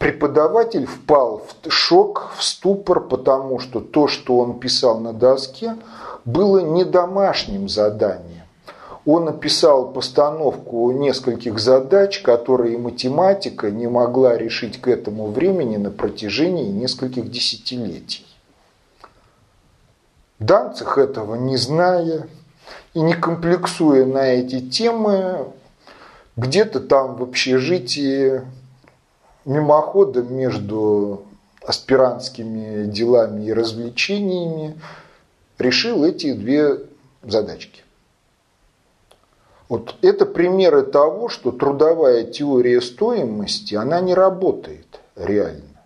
Преподаватель впал в шок, в ступор, потому что то, что он писал на доске, было не домашним заданием он написал постановку нескольких задач, которые математика не могла решить к этому времени на протяжении нескольких десятилетий. Данцих этого не зная и не комплексуя на эти темы, где-то там в общежитии мимоходом между аспирантскими делами и развлечениями решил эти две задачки. Вот это примеры того, что трудовая теория стоимости, она не работает реально.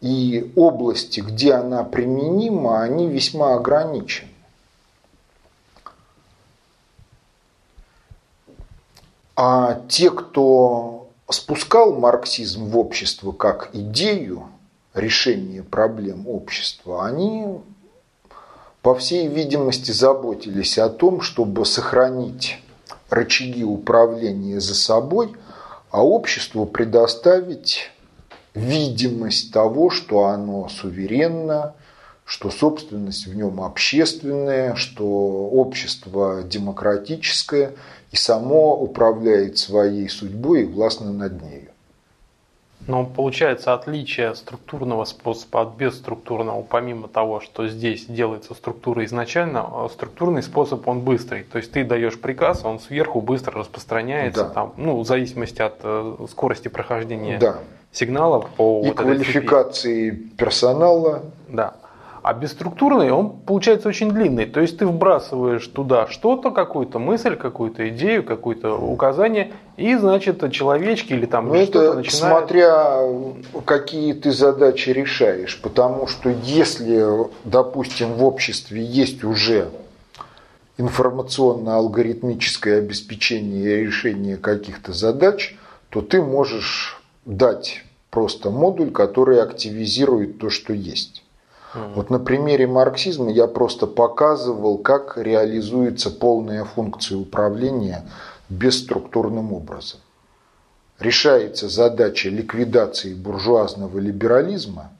И области, где она применима, они весьма ограничены. А те, кто спускал марксизм в общество как идею решения проблем общества, они по всей видимости, заботились о том, чтобы сохранить рычаги управления за собой, а обществу предоставить видимость того, что оно суверенно, что собственность в нем общественная, что общество демократическое и само управляет своей судьбой и властно над нею. Но получается отличие структурного способа от бесструктурного, помимо того, что здесь делается структура изначально, а структурный способ он быстрый. То есть ты даешь приказ, он сверху быстро распространяется, да. там, ну, в зависимости от э, скорости прохождения да. сигналов по и вот квалификации персонала. Да. А бесструктурный, он получается очень длинный. То есть ты вбрасываешь туда что-то, какую-то мысль, какую-то идею, какое-то указание, и, значит, человечки или там ну, что-то начинают... Смотря какие ты задачи решаешь. Потому что если, допустим, в обществе есть уже информационно-алгоритмическое обеспечение и решение каких-то задач, то ты можешь дать просто модуль, который активизирует то, что есть. Вот на примере марксизма я просто показывал, как реализуется полная функция управления бесструктурным образом. Решается задача ликвидации буржуазного либерализма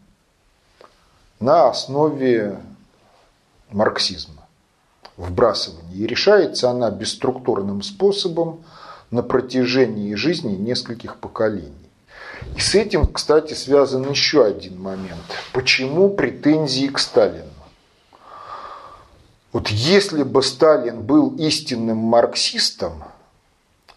на основе марксизма, вбрасывания. И решается она бесструктурным способом на протяжении жизни нескольких поколений. И с этим, кстати, связан еще один момент. Почему претензии к Сталину? Вот если бы Сталин был истинным марксистом,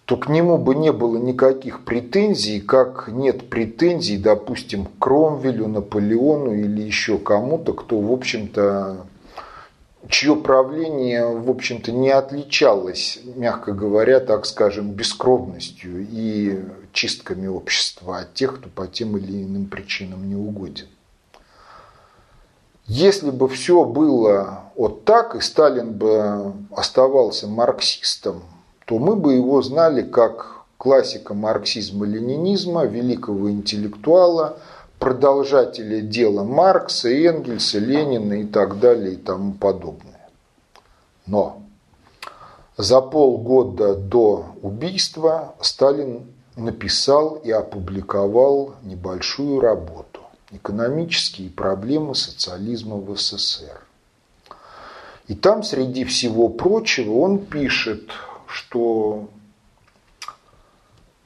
то к нему бы не было никаких претензий, как нет претензий, допустим, к Кромвелю, Наполеону или еще кому-то, кто, в общем-то, чье правление, в общем-то, не отличалось, мягко говоря, так скажем, бескровностью и чистками общества от тех, кто по тем или иным причинам не угоден. Если бы все было вот так, и Сталин бы оставался марксистом, то мы бы его знали как классика марксизма-ленинизма, великого интеллектуала – продолжатели дела Маркса, Энгельса, Ленина и так далее и тому подобное. Но за полгода до убийства Сталин написал и опубликовал небольшую работу «Экономические проблемы социализма в СССР». И там, среди всего прочего, он пишет, что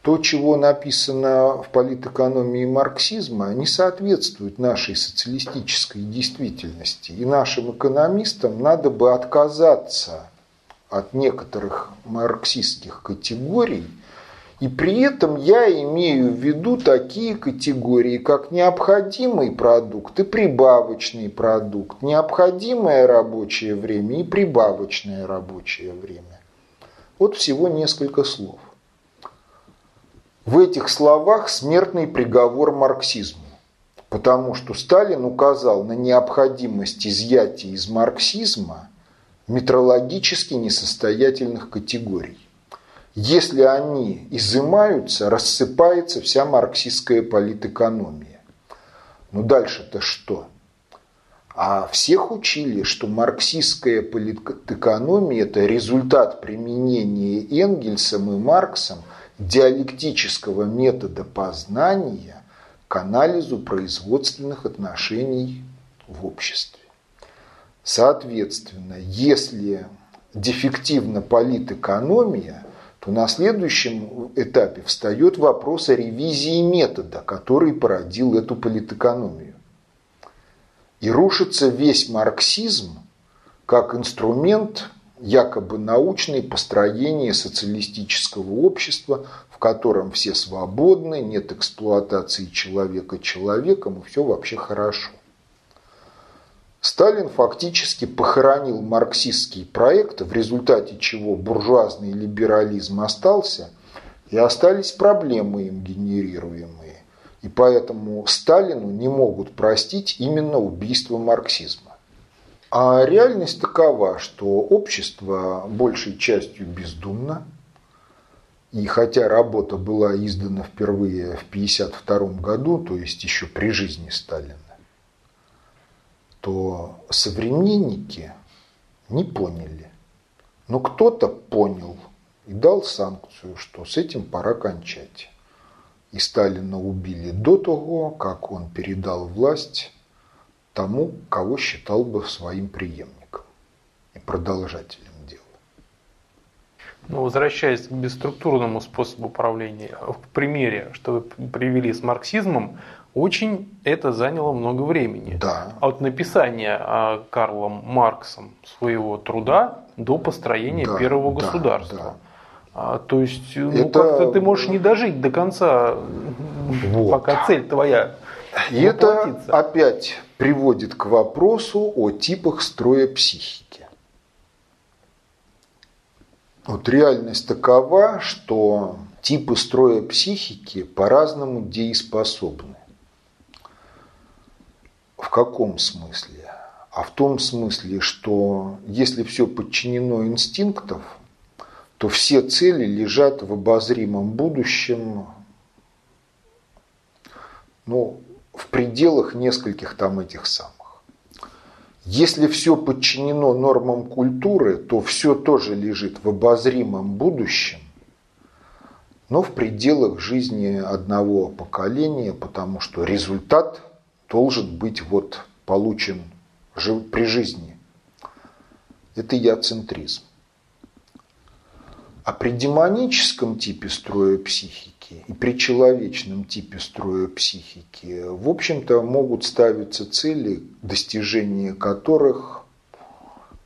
то, чего написано в политэкономии марксизма, не соответствует нашей социалистической действительности. И нашим экономистам надо бы отказаться от некоторых марксистских категорий И при этом я имею в виду такие категории, как необходимый продукт и прибавочный продукт, необходимое рабочее время и прибавочное рабочее время. Вот всего несколько слов. В этих словах смертный приговор марксизму, потому что Сталин указал на необходимость изъятия из марксизма метрологически несостоятельных категорий. Если они изымаются, рассыпается вся марксистская политэкономия. Ну дальше-то что? А всех учили, что марксистская политэкономия – это результат применения Энгельсом и Марксом диалектического метода познания к анализу производственных отношений в обществе. Соответственно, если дефективна политэкономия, то на следующем этапе встает вопрос о ревизии метода, который породил эту политэкономию. И рушится весь марксизм как инструмент якобы научное построение социалистического общества, в котором все свободны, нет эксплуатации человека человеком, и все вообще хорошо. Сталин фактически похоронил марксистский проект, в результате чего буржуазный либерализм остался, и остались проблемы им генерируемые. И поэтому Сталину не могут простить именно убийство марксизма. А реальность такова, что общество большей частью бездумно, и хотя работа была издана впервые в 1952 году, то есть еще при жизни Сталина, то современники не поняли. Но кто-то понял и дал санкцию, что с этим пора кончать. И Сталина убили до того, как он передал власть тому, кого считал бы своим преемником и продолжателем дела. Ну, возвращаясь к бесструктурному способу управления, в примере, что вы привели с марксизмом, очень это заняло много времени. Да. От написания а, Карлом Марксом своего труда до построения да, первого да, государства. Да. А, то есть, ну, это... как-то ты можешь не дожить до конца, вот. пока цель твоя. И это опять приводит к вопросу о типах строя психики. Вот реальность такова, что типы строя психики по-разному дееспособны. В каком смысле? А в том смысле, что если все подчинено инстинктов, то все цели лежат в обозримом будущем, ну, в пределах нескольких там этих самых. Если все подчинено нормам культуры, то все тоже лежит в обозримом будущем, но в пределах жизни одного поколения, потому что результат должен быть вот получен при жизни. Это яцентризм. А при демоническом типе строя психики и при человечном типе строя психики, в общем-то, могут ставиться цели, достижения которых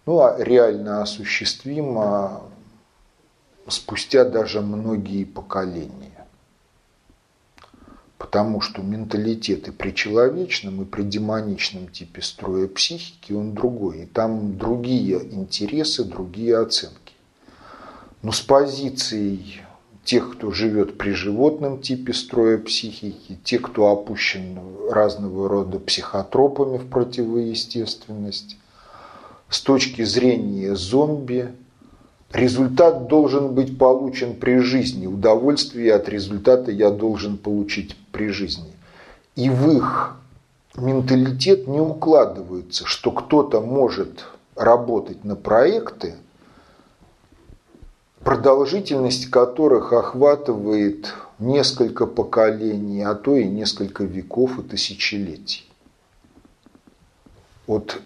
ну, а реально осуществимо спустя даже многие поколения. Потому что менталитет и при человечном, и при демоничном типе строя психики он другой. И там другие интересы, другие оценки. Но с позицией тех, кто живет при животном типе строя психики, те, кто опущен разного рода психотропами в противоестественность, с точки зрения зомби, результат должен быть получен при жизни, удовольствие от результата я должен получить при жизни. И в их менталитет не укладывается, что кто-то может работать на проекты, продолжительность которых охватывает несколько поколений, а то и несколько веков и тысячелетий. Вот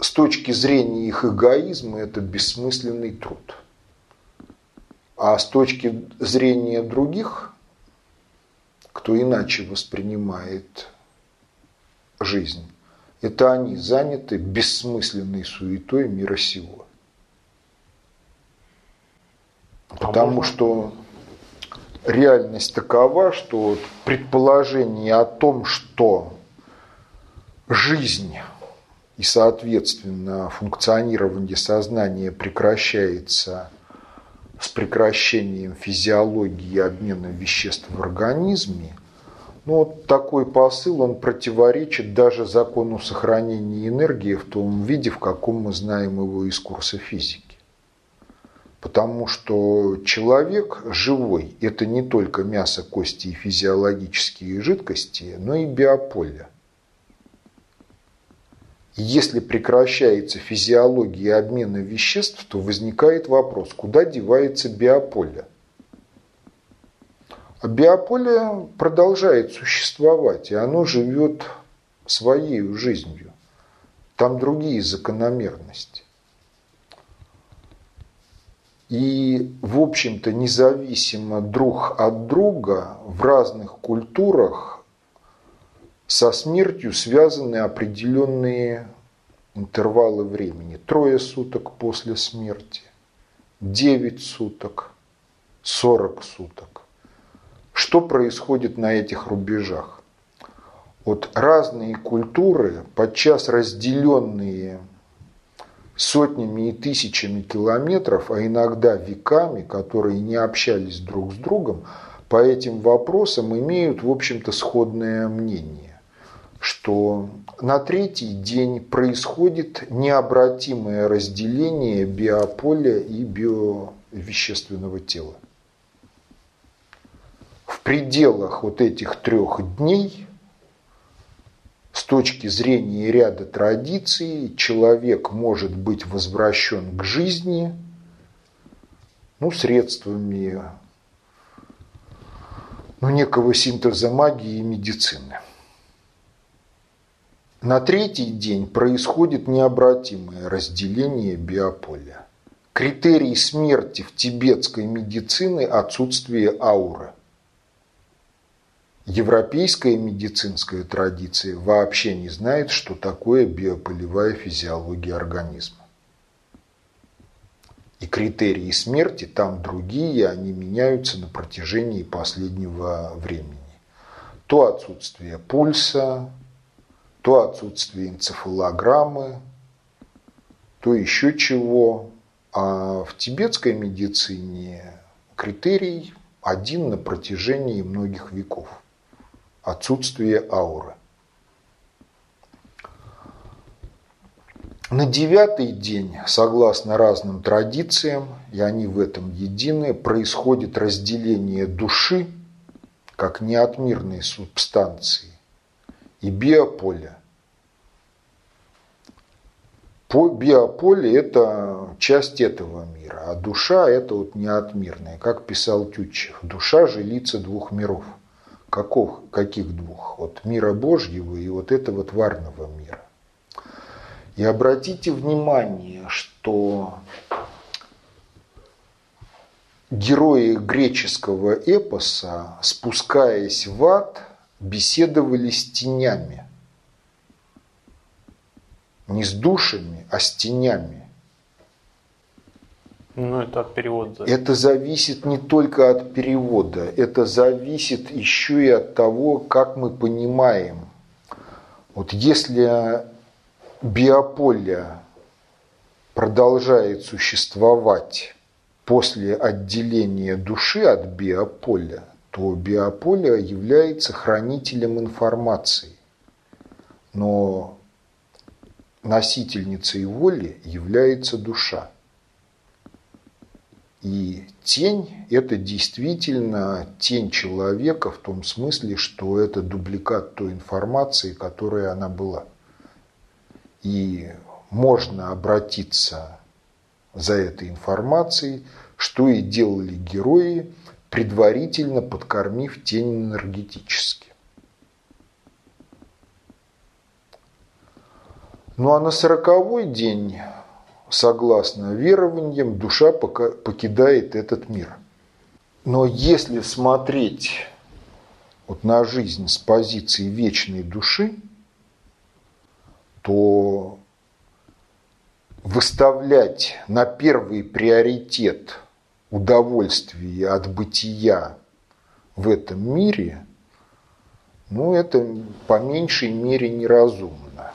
с точки зрения их эгоизма это бессмысленный труд. А с точки зрения других, кто иначе воспринимает жизнь, это они заняты бессмысленной суетой мира сего. Потому а что реальность такова, что предположение о том, что жизнь и, соответственно, функционирование сознания прекращается с прекращением физиологии обмена веществ в организме, ну, вот такой посыл, он противоречит даже закону сохранения энергии в том виде, в каком мы знаем его из курса физики. Потому что человек живой – это не только мясо, кости и физиологические жидкости, но и биополе. Если прекращается физиология обмена веществ, то возникает вопрос, куда девается биополе? А биополе продолжает существовать, и оно живет своей жизнью. Там другие закономерности. И, в общем-то, независимо друг от друга в разных культурах со смертью связаны определенные интервалы времени. Трое суток после смерти, девять суток, сорок суток. Что происходит на этих рубежах? Вот разные культуры, подчас разделенные сотнями и тысячами километров, а иногда веками, которые не общались друг с другом, по этим вопросам имеют, в общем-то, сходное мнение, что на третий день происходит необратимое разделение биополя и биовещественного тела. В пределах вот этих трех дней с точки зрения ряда традиций человек может быть возвращен к жизни ну, средствами ну, некого синтеза магии и медицины. На третий день происходит необратимое разделение биополя. Критерий смерти в тибетской медицине – отсутствие ауры – Европейская медицинская традиция вообще не знает, что такое биополевая физиология организма. И критерии смерти там другие, они меняются на протяжении последнего времени. То отсутствие пульса, то отсутствие энцефалограммы, то еще чего. А в тибетской медицине критерий один на протяжении многих веков отсутствие ауры. На девятый день, согласно разным традициям, и они в этом едины, происходит разделение души как неотмирной субстанции и биополя. По биополе – это часть этого мира, а душа – это вот неотмирная. Как писал Тютчев, душа – жилица двух миров – Каков, каких двух? Вот мира Божьего и вот этого тварного мира. И обратите внимание, что герои греческого эпоса, спускаясь в ад, беседовали с тенями. Не с душами, а с тенями. Ну, это от перевода. Это зависит не только от перевода, это зависит еще и от того, как мы понимаем. Вот если биополе продолжает существовать после отделения души от биополя, то биополе является хранителем информации. Но носительницей воли является душа. И тень – это действительно тень человека в том смысле, что это дубликат той информации, которая она была. И можно обратиться за этой информацией, что и делали герои, предварительно подкормив тень энергетически. Ну а на сороковой день согласно верованиям, душа покидает этот мир. Но если смотреть вот на жизнь с позиции вечной души, то выставлять на первый приоритет удовольствие от бытия в этом мире, ну, это по меньшей мере неразумно.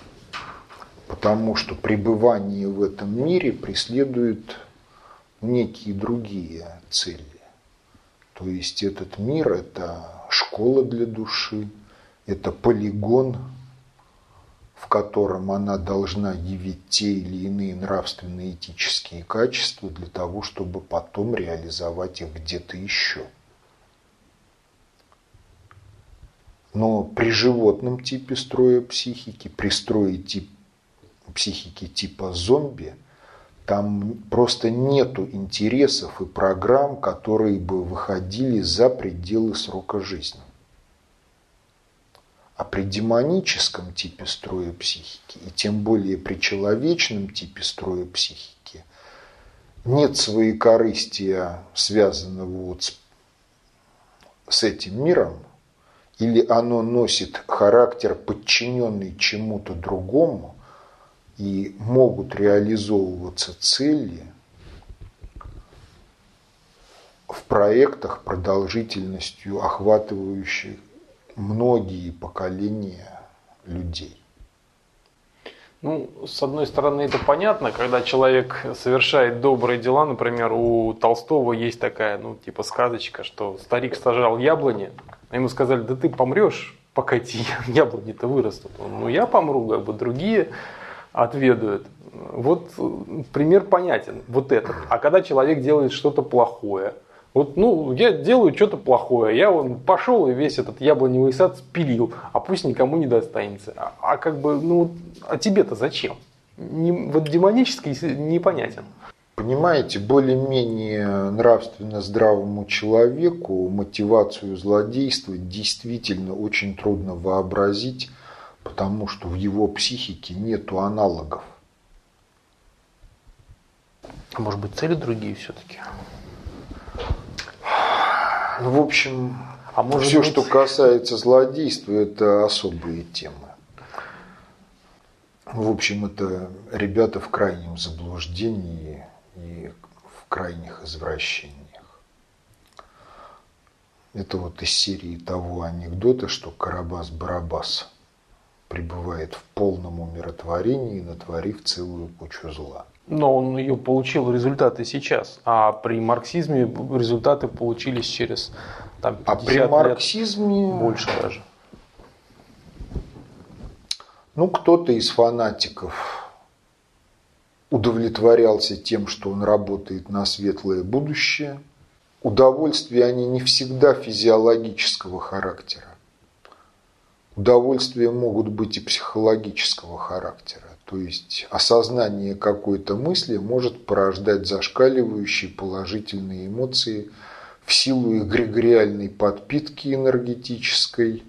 Потому что пребывание в этом мире преследует некие другие цели. То есть этот мир – это школа для души, это полигон, в котором она должна явить те или иные нравственные этические качества для того, чтобы потом реализовать их где-то еще. Но при животном типе строя психики, при строе тип, психики типа зомби, там просто нету интересов и программ, которые бы выходили за пределы срока жизни. А при демоническом типе строя психики, и тем более при человечном типе строя психики, нет своей корыстия, связанного вот с, с этим миром, или оно носит характер, подчиненный чему-то другому, и могут реализовываться цели в проектах продолжительностью, охватывающих многие поколения людей. Ну, с одной стороны, это понятно, когда человек совершает добрые дела, например, у Толстого есть такая, ну, типа сказочка, что старик сажал яблони, а ему сказали, да ты помрешь, пока эти яблони-то вырастут. Ну, я помру, как бы другие отведают. Вот пример понятен, вот этот. А когда человек делает что-то плохое – вот, ну, я делаю что-то плохое, я вон пошел и весь этот яблоневый сад спилил, а пусть никому не достанется. А, а как бы, ну, а тебе-то зачем? Не, вот демонический непонятен. Понимаете, более-менее нравственно здравому человеку мотивацию злодействовать действительно очень трудно вообразить, потому что в его психике нету аналогов. А может быть, цели другие все-таки? Ну, в общем, а может все, быть... что касается злодейства, это особые темы. В общем, это ребята в крайнем заблуждении и в крайних извращениях. Это вот из серии того анекдота, что Карабас-Барабас пребывает в полном умиротворении, натворив целую кучу зла. Но он ее получил результаты сейчас, а при марксизме результаты получились через там, 50 А при марксизме лет, больше даже. Ну, кто-то из фанатиков удовлетворялся тем, что он работает на светлое будущее. Удовольствия они не всегда физиологического характера. Удовольствия могут быть и психологического характера. То есть осознание какой-то мысли может порождать зашкаливающие положительные эмоции в силу эгрегориальной подпитки энергетической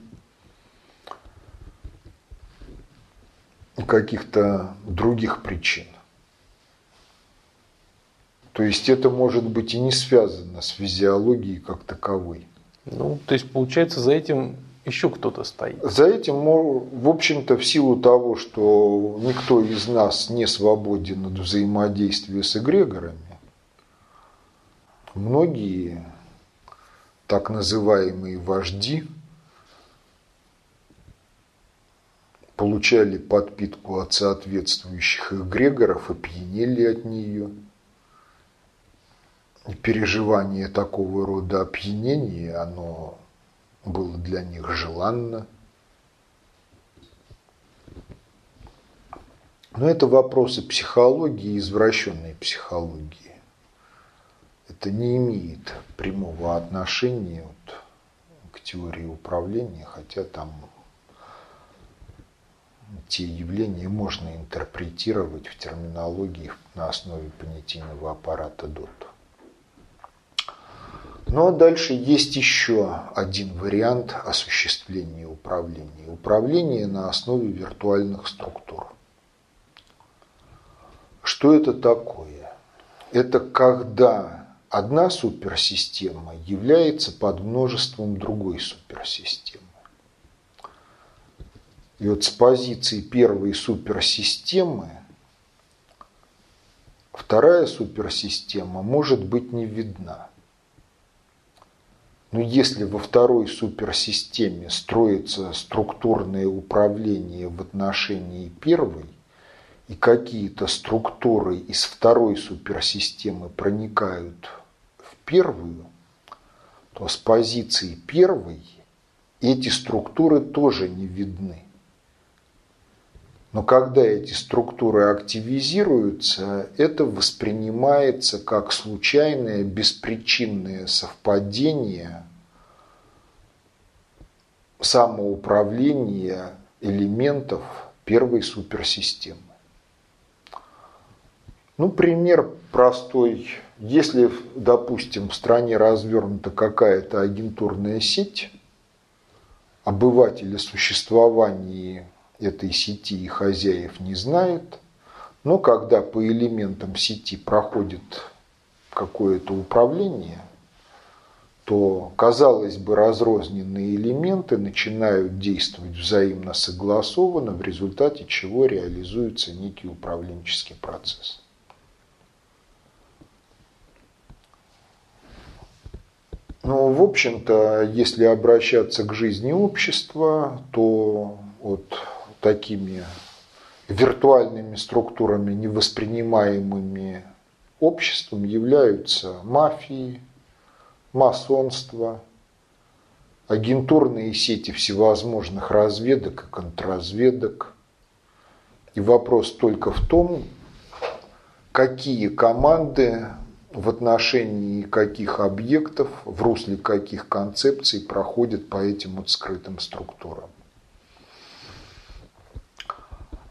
каких-то других причин. То есть это может быть и не связано с физиологией как таковой. Ну, то есть получается за этим еще кто-то стоит. За этим, в общем-то, в силу того, что никто из нас не свободен от взаимодействия с эгрегорами, многие так называемые вожди получали подпитку от соответствующих эгрегоров и пьянели от нее. И переживание такого рода опьянения, оно было для них желанно. Но это вопросы психологии, извращенной психологии. Это не имеет прямого отношения вот к теории управления, хотя там те явления можно интерпретировать в терминологии на основе понятийного аппарата Дотта. А дальше есть еще один вариант осуществления управления. Управление на основе виртуальных структур. Что это такое? Это когда одна суперсистема является под множеством другой суперсистемы. И вот с позиции первой суперсистемы вторая суперсистема может быть не видна. Но если во второй суперсистеме строится структурное управление в отношении первой, и какие-то структуры из второй суперсистемы проникают в первую, то с позиции первой эти структуры тоже не видны. Но когда эти структуры активизируются, это воспринимается как случайное беспричинное совпадение самоуправления элементов первой суперсистемы. Ну, пример простой. Если, допустим, в стране развернута какая-то агентурная сеть, обыватели существовании этой сети и хозяев не знают, но когда по элементам сети проходит какое-то управление, то, казалось бы, разрозненные элементы начинают действовать взаимно согласованно, в результате чего реализуется некий управленческий процесс. Но, в общем-то, если обращаться к жизни общества, то вот такими виртуальными структурами, невоспринимаемыми обществом, являются мафии, масонство, агентурные сети всевозможных разведок и контрразведок. И вопрос только в том, какие команды в отношении каких объектов, в русле каких концепций проходят по этим вот скрытым структурам.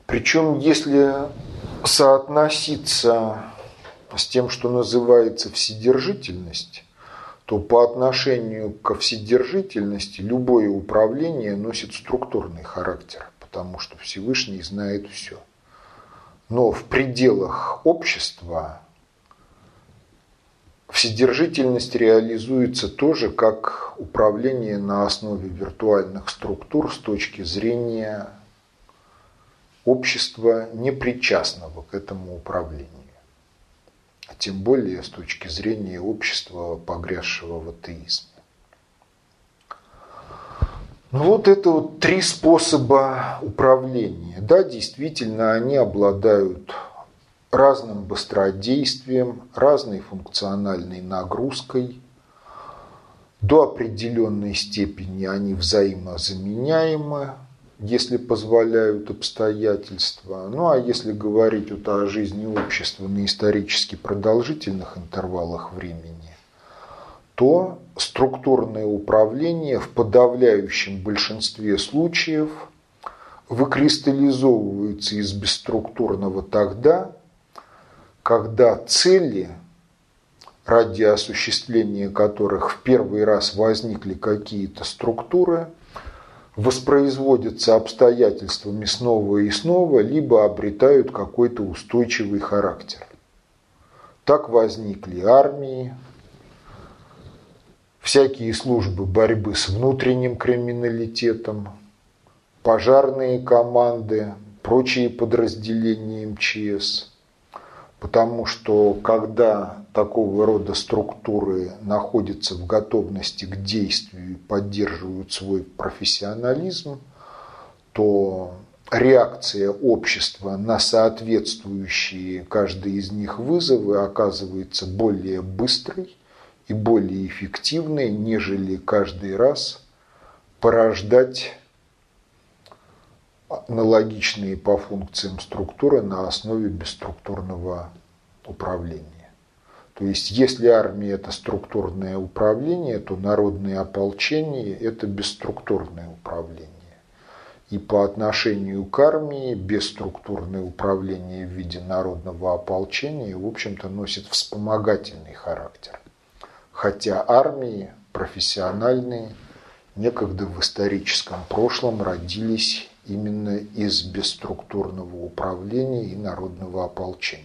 Причем, если соотноситься с тем, что называется вседержительность, то по отношению ко вседержительности любое управление носит структурный характер, потому что Всевышний знает все. Но в пределах общества Вседержительность реализуется тоже как управление на основе виртуальных структур с точки зрения общества, непричастного к этому управлению. А тем более с точки зрения общества, погрязшего в атеизме. Ну вот это вот три способа управления. Да, действительно, они обладают разным быстродействием, разной функциональной нагрузкой. До определенной степени они взаимозаменяемы, если позволяют обстоятельства. Ну а если говорить вот о жизни общества на исторически продолжительных интервалах времени, то структурное управление в подавляющем большинстве случаев выкристаллизовывается из бесструктурного тогда, когда цели, ради осуществления которых в первый раз возникли какие-то структуры, воспроизводятся обстоятельствами снова и снова, либо обретают какой-то устойчивый характер. Так возникли армии, всякие службы борьбы с внутренним криминалитетом, пожарные команды, прочие подразделения МЧС – Потому что когда такого рода структуры находятся в готовности к действию и поддерживают свой профессионализм, то реакция общества на соответствующие каждый из них вызовы оказывается более быстрой и более эффективной, нежели каждый раз порождать аналогичные по функциям структуры на основе бесструктурного управления. То есть, если армия – это структурное управление, то народное ополчение – это бесструктурное управление. И по отношению к армии бесструктурное управление в виде народного ополчения, в общем-то, носит вспомогательный характер. Хотя армии профессиональные некогда в историческом прошлом родились именно из бесструктурного управления и народного ополчения.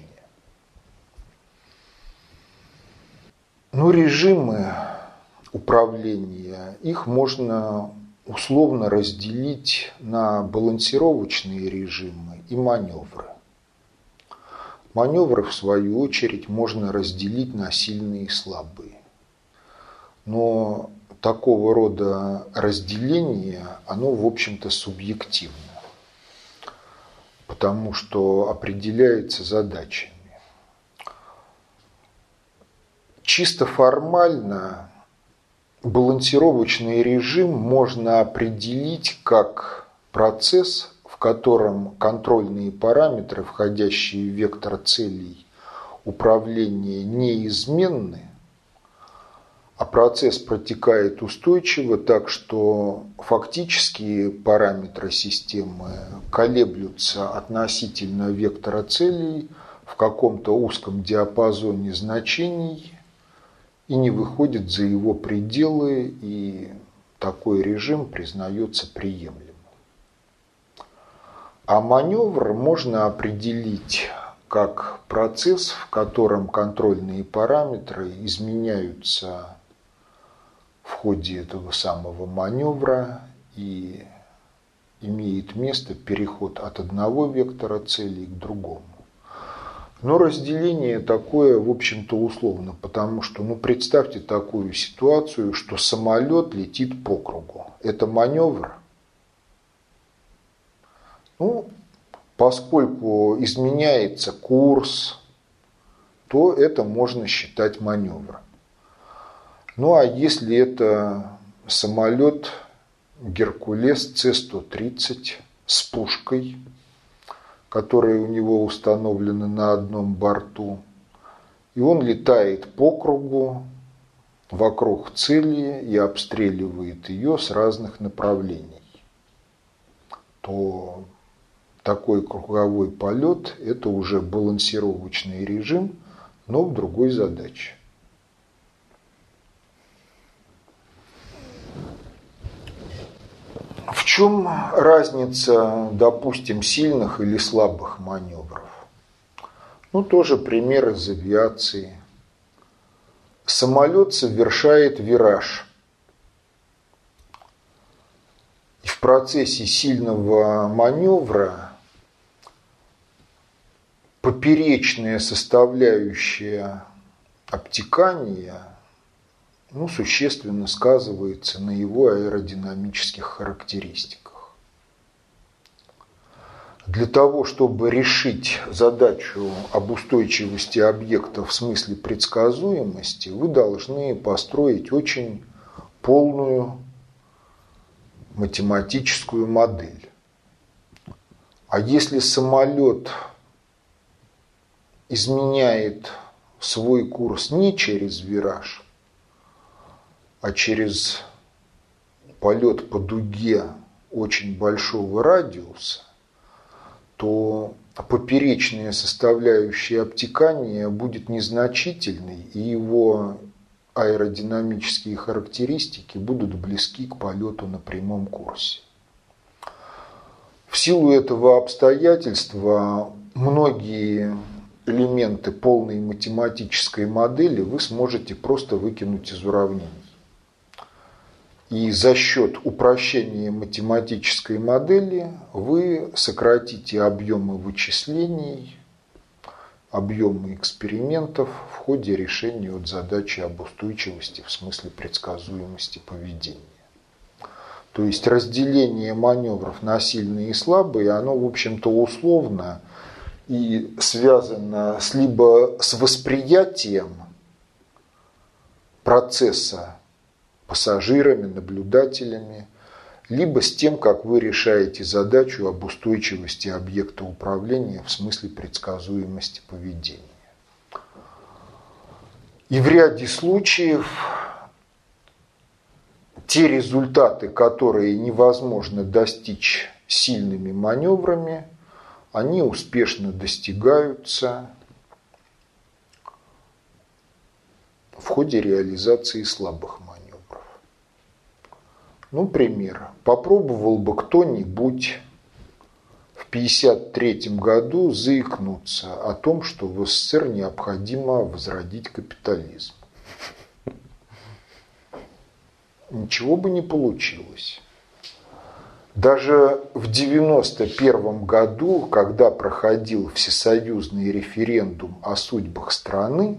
Но режимы управления, их можно условно разделить на балансировочные режимы и маневры. Маневры, в свою очередь, можно разделить на сильные и слабые. Но такого рода разделение, оно, в общем-то, субъективно, потому что определяется задачами. Чисто формально балансировочный режим можно определить как процесс, в котором контрольные параметры, входящие в вектор целей управления, неизменны, а процесс протекает устойчиво, так что фактические параметры системы колеблются относительно вектора целей в каком-то узком диапазоне значений и не выходят за его пределы, и такой режим признается приемлемым. А маневр можно определить как процесс, в котором контрольные параметры изменяются в ходе этого самого маневра и имеет место переход от одного вектора целей к другому. Но разделение такое, в общем-то, условно, потому что, ну, представьте такую ситуацию, что самолет летит по кругу. Это маневр. Ну, поскольку изменяется курс, то это можно считать маневром. Ну а если это самолет Геркулес С-130 с пушкой, которая у него установлена на одном борту, и он летает по кругу вокруг цели и обстреливает ее с разных направлений, то такой круговой полет – это уже балансировочный режим, но в другой задаче. В чем разница, допустим, сильных или слабых маневров? Ну, тоже пример из авиации. Самолет совершает вираж. И в процессе сильного маневра поперечная составляющая обтекания ну, существенно сказывается на его аэродинамических характеристиках. Для того, чтобы решить задачу об устойчивости объекта в смысле предсказуемости, вы должны построить очень полную математическую модель. А если самолет изменяет свой курс не через вираж, а через полет по дуге очень большого радиуса, то поперечная составляющая обтекания будет незначительной, и его аэродинамические характеристики будут близки к полету на прямом курсе. В силу этого обстоятельства многие элементы полной математической модели вы сможете просто выкинуть из уравнений. И за счет упрощения математической модели вы сократите объемы вычислений, объемы экспериментов в ходе решения от задачи об устойчивости в смысле предсказуемости поведения. То есть разделение маневров на сильные и слабые, оно, в общем-то, условно и связано с либо с восприятием процесса пассажирами, наблюдателями, либо с тем, как вы решаете задачу об устойчивости объекта управления в смысле предсказуемости поведения. И в ряде случаев те результаты, которые невозможно достичь сильными маневрами, они успешно достигаются в ходе реализации слабых маневров. Ну, пример. Попробовал бы кто-нибудь в 1953 году заикнуться о том, что в СССР необходимо возродить капитализм. Ничего бы не получилось. Даже в 1991 году, когда проходил всесоюзный референдум о судьбах страны,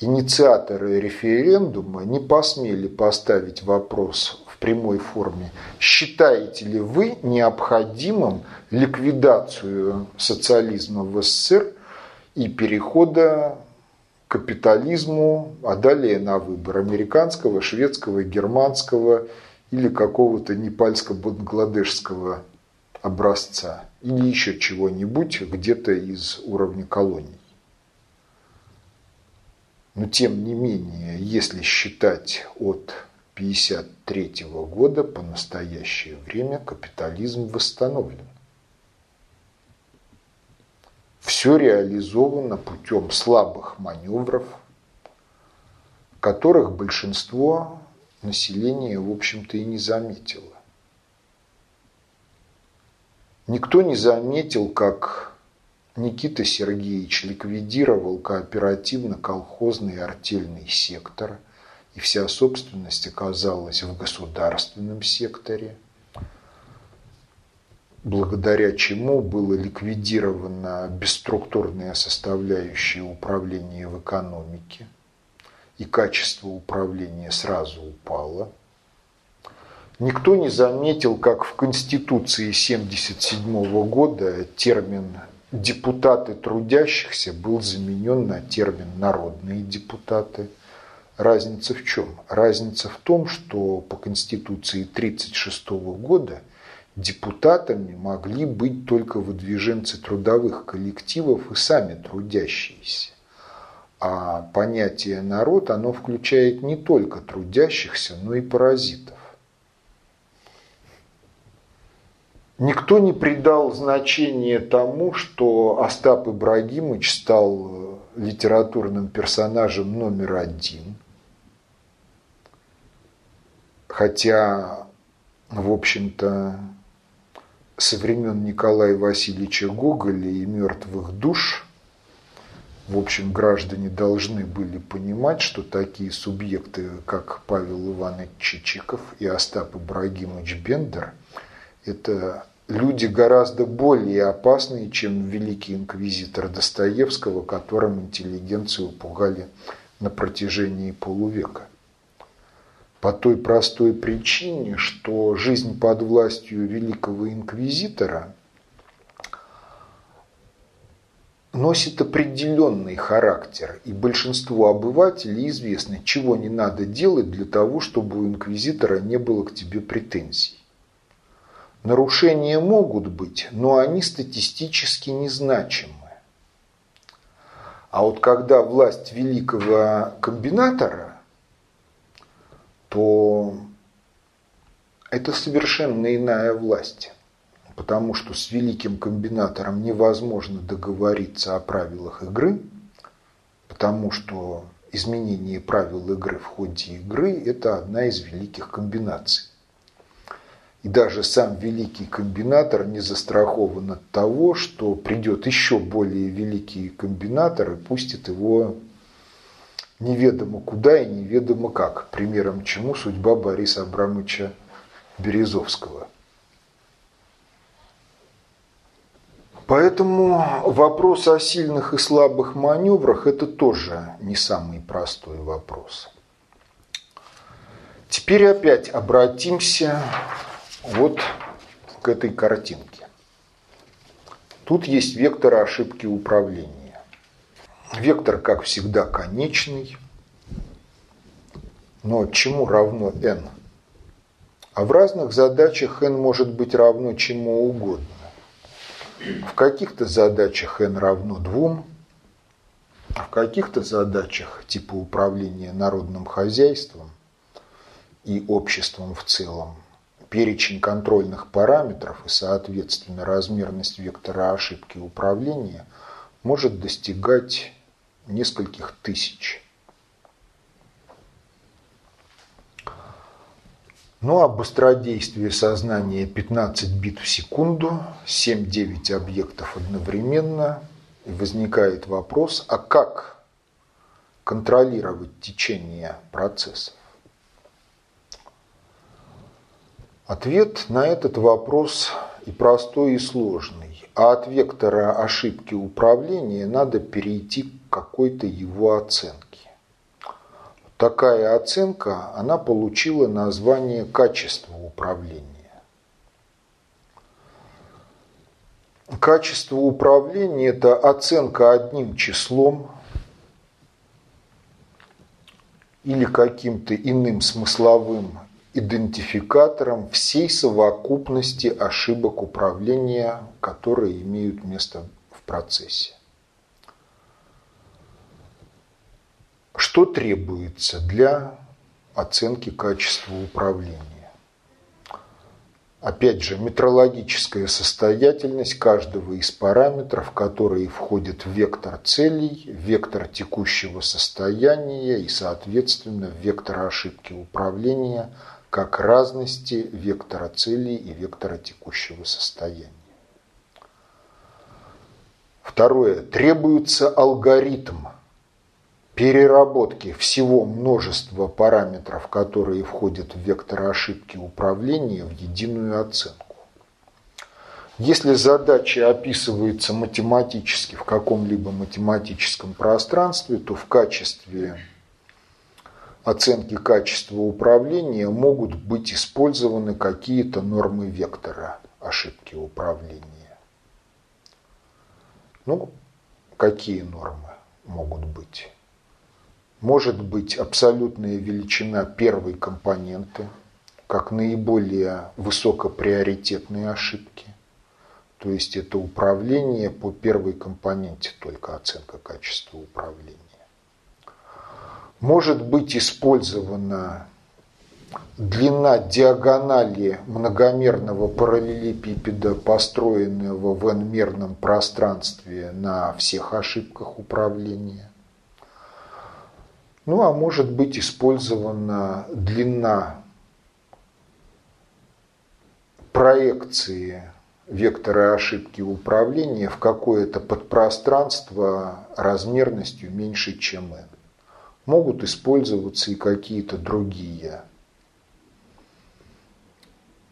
инициаторы референдума не посмели поставить вопрос прямой форме. Считаете ли вы необходимым ликвидацию социализма в СССР и перехода к капитализму, а далее на выбор американского, шведского, германского или какого-то непальско-бангладешского образца или еще чего-нибудь где-то из уровня колоний. Но тем не менее, если считать от 1953 года по настоящее время капитализм восстановлен. Все реализовано путем слабых маневров, которых большинство населения, в общем-то, и не заметило. Никто не заметил, как Никита Сергеевич ликвидировал кооперативно-колхозный артельный сектор, и вся собственность оказалась в государственном секторе, благодаря чему было ликвидировано бесструктурная составляющая управления в экономике, и качество управления сразу упало – Никто не заметил, как в Конституции 1977 года термин «депутаты трудящихся» был заменен на термин «народные депутаты». Разница в чем? Разница в том, что по Конституции 1936 года депутатами могли быть только выдвиженцы трудовых коллективов и сами трудящиеся. А понятие «народ» оно включает не только трудящихся, но и паразитов. Никто не придал значения тому, что Остап Ибрагимович стал литературным персонажем номер один. Хотя, в общем-то, со времен Николая Васильевича Гоголя и «Мертвых душ» в общем, граждане должны были понимать, что такие субъекты, как Павел Иванович Чичиков и Остап Ибрагимович Бендер, это люди гораздо более опасные, чем великий инквизитор Достоевского, которым интеллигенцию пугали на протяжении полувека. По той простой причине, что жизнь под властью великого инквизитора носит определенный характер, и большинству обывателей известно, чего не надо делать для того, чтобы у инквизитора не было к тебе претензий. Нарушения могут быть, но они статистически незначимы. А вот когда власть великого комбинатора, то это совершенно иная власть. Потому что с великим комбинатором невозможно договориться о правилах игры, потому что изменение правил игры в ходе игры – это одна из великих комбинаций. И даже сам великий комбинатор не застрахован от того, что придет еще более великий комбинатор и пустит его неведомо куда и неведомо как. Примером чему судьба Бориса Абрамовича Березовского. Поэтому вопрос о сильных и слабых маневрах – это тоже не самый простой вопрос. Теперь опять обратимся вот к этой картинке. Тут есть вектор ошибки управления. Вектор, как всегда, конечный. Но чему равно n? А в разных задачах n может быть равно чему угодно. В каких-то задачах n равно 2, а в каких-то задачах типа управления народным хозяйством и обществом в целом перечень контрольных параметров и, соответственно, размерность вектора ошибки управления может достигать нескольких тысяч. Ну а быстродействие сознания 15 бит в секунду, 7-9 объектов одновременно. И возникает вопрос, а как контролировать течение процессов? Ответ на этот вопрос и простой, и сложный. А от вектора ошибки управления надо перейти какой-то его оценке. такая оценка, она получила название качество управления. Качество управления – это оценка одним числом или каким-то иным смысловым идентификатором всей совокупности ошибок управления, которые имеют место в процессе. Что требуется для оценки качества управления? Опять же, метрологическая состоятельность каждого из параметров, которые входят в вектор целей, вектор текущего состояния и, соответственно, вектор ошибки управления как разности вектора целей и вектора текущего состояния. Второе. Требуется алгоритм переработки всего множества параметров, которые входят в вектор ошибки управления, в единую оценку. Если задача описывается математически в каком-либо математическом пространстве, то в качестве оценки качества управления могут быть использованы какие-то нормы вектора ошибки управления. Ну, какие нормы могут быть? Может быть абсолютная величина первой компоненты, как наиболее высокоприоритетные ошибки. То есть это управление по первой компоненте, только оценка качества управления. Может быть использована длина диагонали многомерного параллелепипеда, построенного в n-мерном пространстве на всех ошибках управления. Ну, а может быть использована длина проекции вектора ошибки управления в какое-то подпространство размерностью меньше, чем n. Могут использоваться и какие-то другие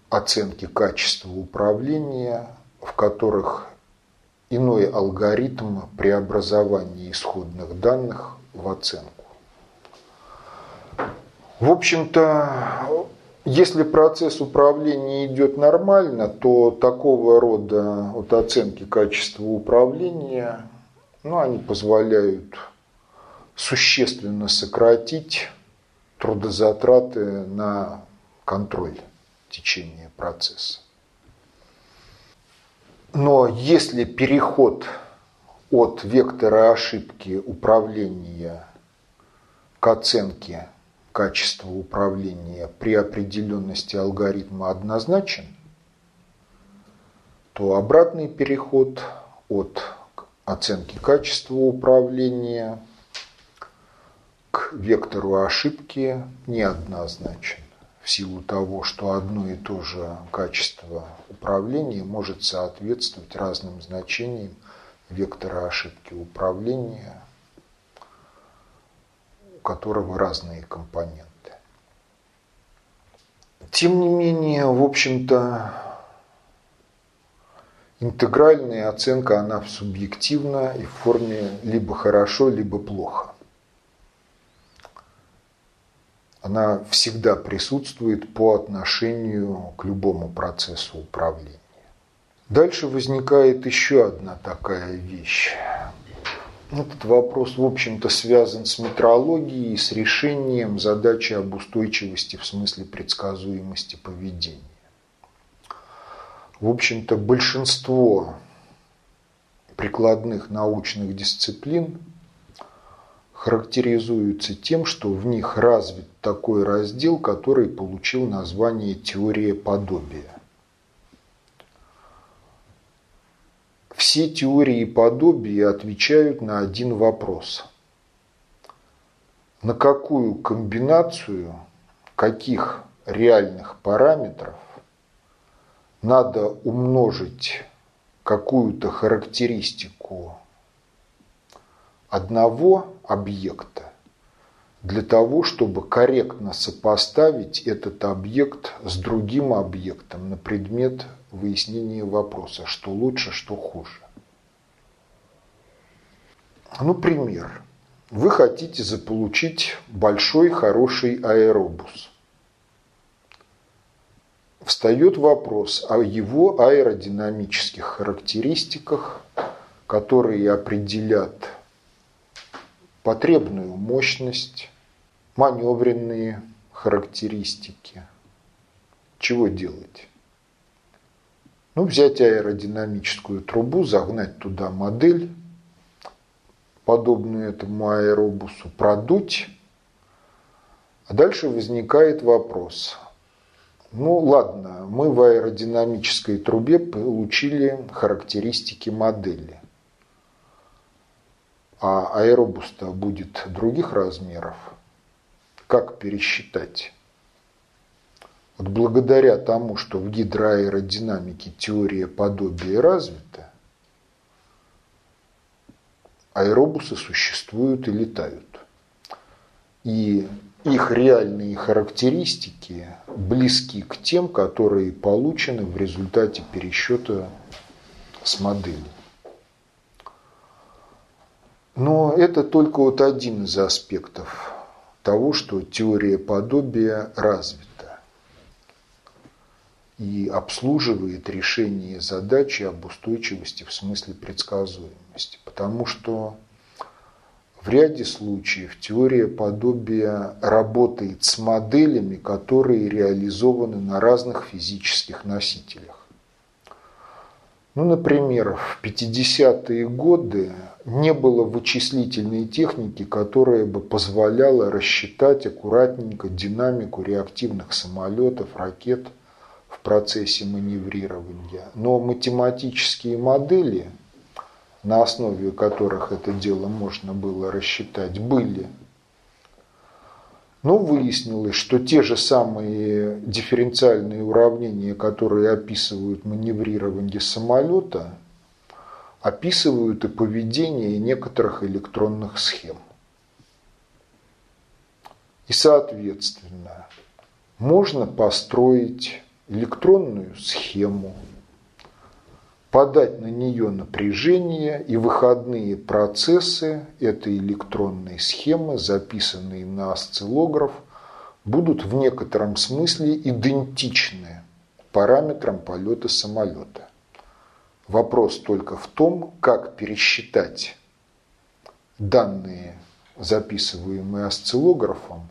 оценки качества управления, в которых иной алгоритм преобразования исходных данных в оценку. В общем-то, если процесс управления идет нормально, то такого рода вот оценки качества управления, ну, они позволяют существенно сократить трудозатраты на контроль течения процесса. Но если переход от вектора ошибки управления к оценке качества управления при определенности алгоритма однозначен, то обратный переход от оценки качества управления к вектору ошибки неоднозначен в силу того, что одно и то же качество управления может соответствовать разным значениям вектора ошибки управления которого разные компоненты. Тем не менее, в общем-то, интегральная оценка, она субъективна и в форме либо хорошо, либо плохо. Она всегда присутствует по отношению к любому процессу управления. Дальше возникает еще одна такая вещь. Этот вопрос, в общем-то, связан с метрологией, с решением задачи об устойчивости в смысле предсказуемости поведения. В общем-то, большинство прикладных научных дисциплин характеризуются тем, что в них развит такой раздел, который получил название теория подобия. Все теории подобия отвечают на один вопрос. На какую комбинацию каких реальных параметров надо умножить какую-то характеристику одного объекта для того, чтобы корректно сопоставить этот объект с другим объектом на предмет выяснения вопроса, что лучше, что хуже. Ну, пример. вы хотите заполучить большой хороший аэробус. Встает вопрос о его аэродинамических характеристиках, которые определят потребную мощность, маневренные характеристики. Чего делать? Ну, взять аэродинамическую трубу, загнать туда модель, подобную этому аэробусу, продуть. А дальше возникает вопрос. Ну ладно, мы в аэродинамической трубе получили характеристики модели. А аэробус-то будет других размеров. Как пересчитать? Вот благодаря тому, что в гидроаэродинамике теория подобия развита, аэробусы существуют и летают. И их реальные характеристики близки к тем, которые получены в результате пересчета с моделью. Но это только вот один из аспектов того, что теория подобия развита и обслуживает решение задачи об устойчивости в смысле предсказуемости. Потому что в ряде случаев теория подобия работает с моделями, которые реализованы на разных физических носителях. Ну, например, в 50-е годы не было вычислительной техники, которая бы позволяла рассчитать аккуратненько динамику реактивных самолетов, ракет – процессе маневрирования, но математические модели, на основе которых это дело можно было рассчитать, были. Но выяснилось, что те же самые дифференциальные уравнения, которые описывают маневрирование самолета, описывают и поведение некоторых электронных схем. И, соответственно, можно построить электронную схему, подать на нее напряжение и выходные процессы этой электронной схемы, записанные на осциллограф, будут в некотором смысле идентичны параметрам полета самолета. Вопрос только в том, как пересчитать данные, записываемые осциллографом,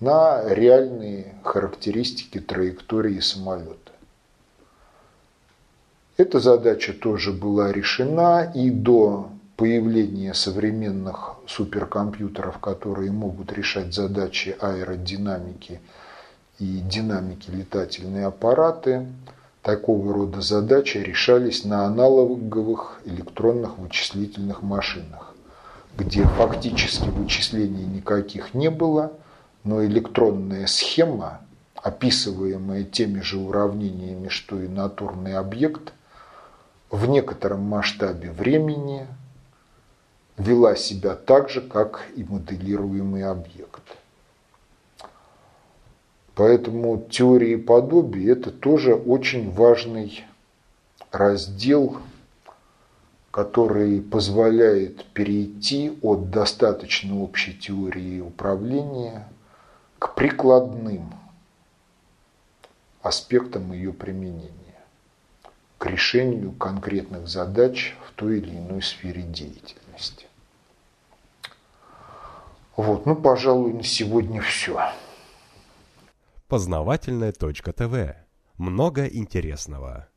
на реальные характеристики траектории самолета. Эта задача тоже была решена и до появления современных суперкомпьютеров, которые могут решать задачи аэродинамики и динамики летательные аппараты, такого рода задачи решались на аналоговых электронных вычислительных машинах, где фактически вычислений никаких не было – но электронная схема, описываемая теми же уравнениями, что и натурный объект, в некотором масштабе времени вела себя так же, как и моделируемый объект. Поэтому теории подобия – это тоже очень важный раздел, который позволяет перейти от достаточно общей теории управления к прикладным аспектам ее применения, к решению конкретных задач в той или иной сфере деятельности. Вот, ну, пожалуй, на сегодня все. Познавательная точка ТВ. Много интересного.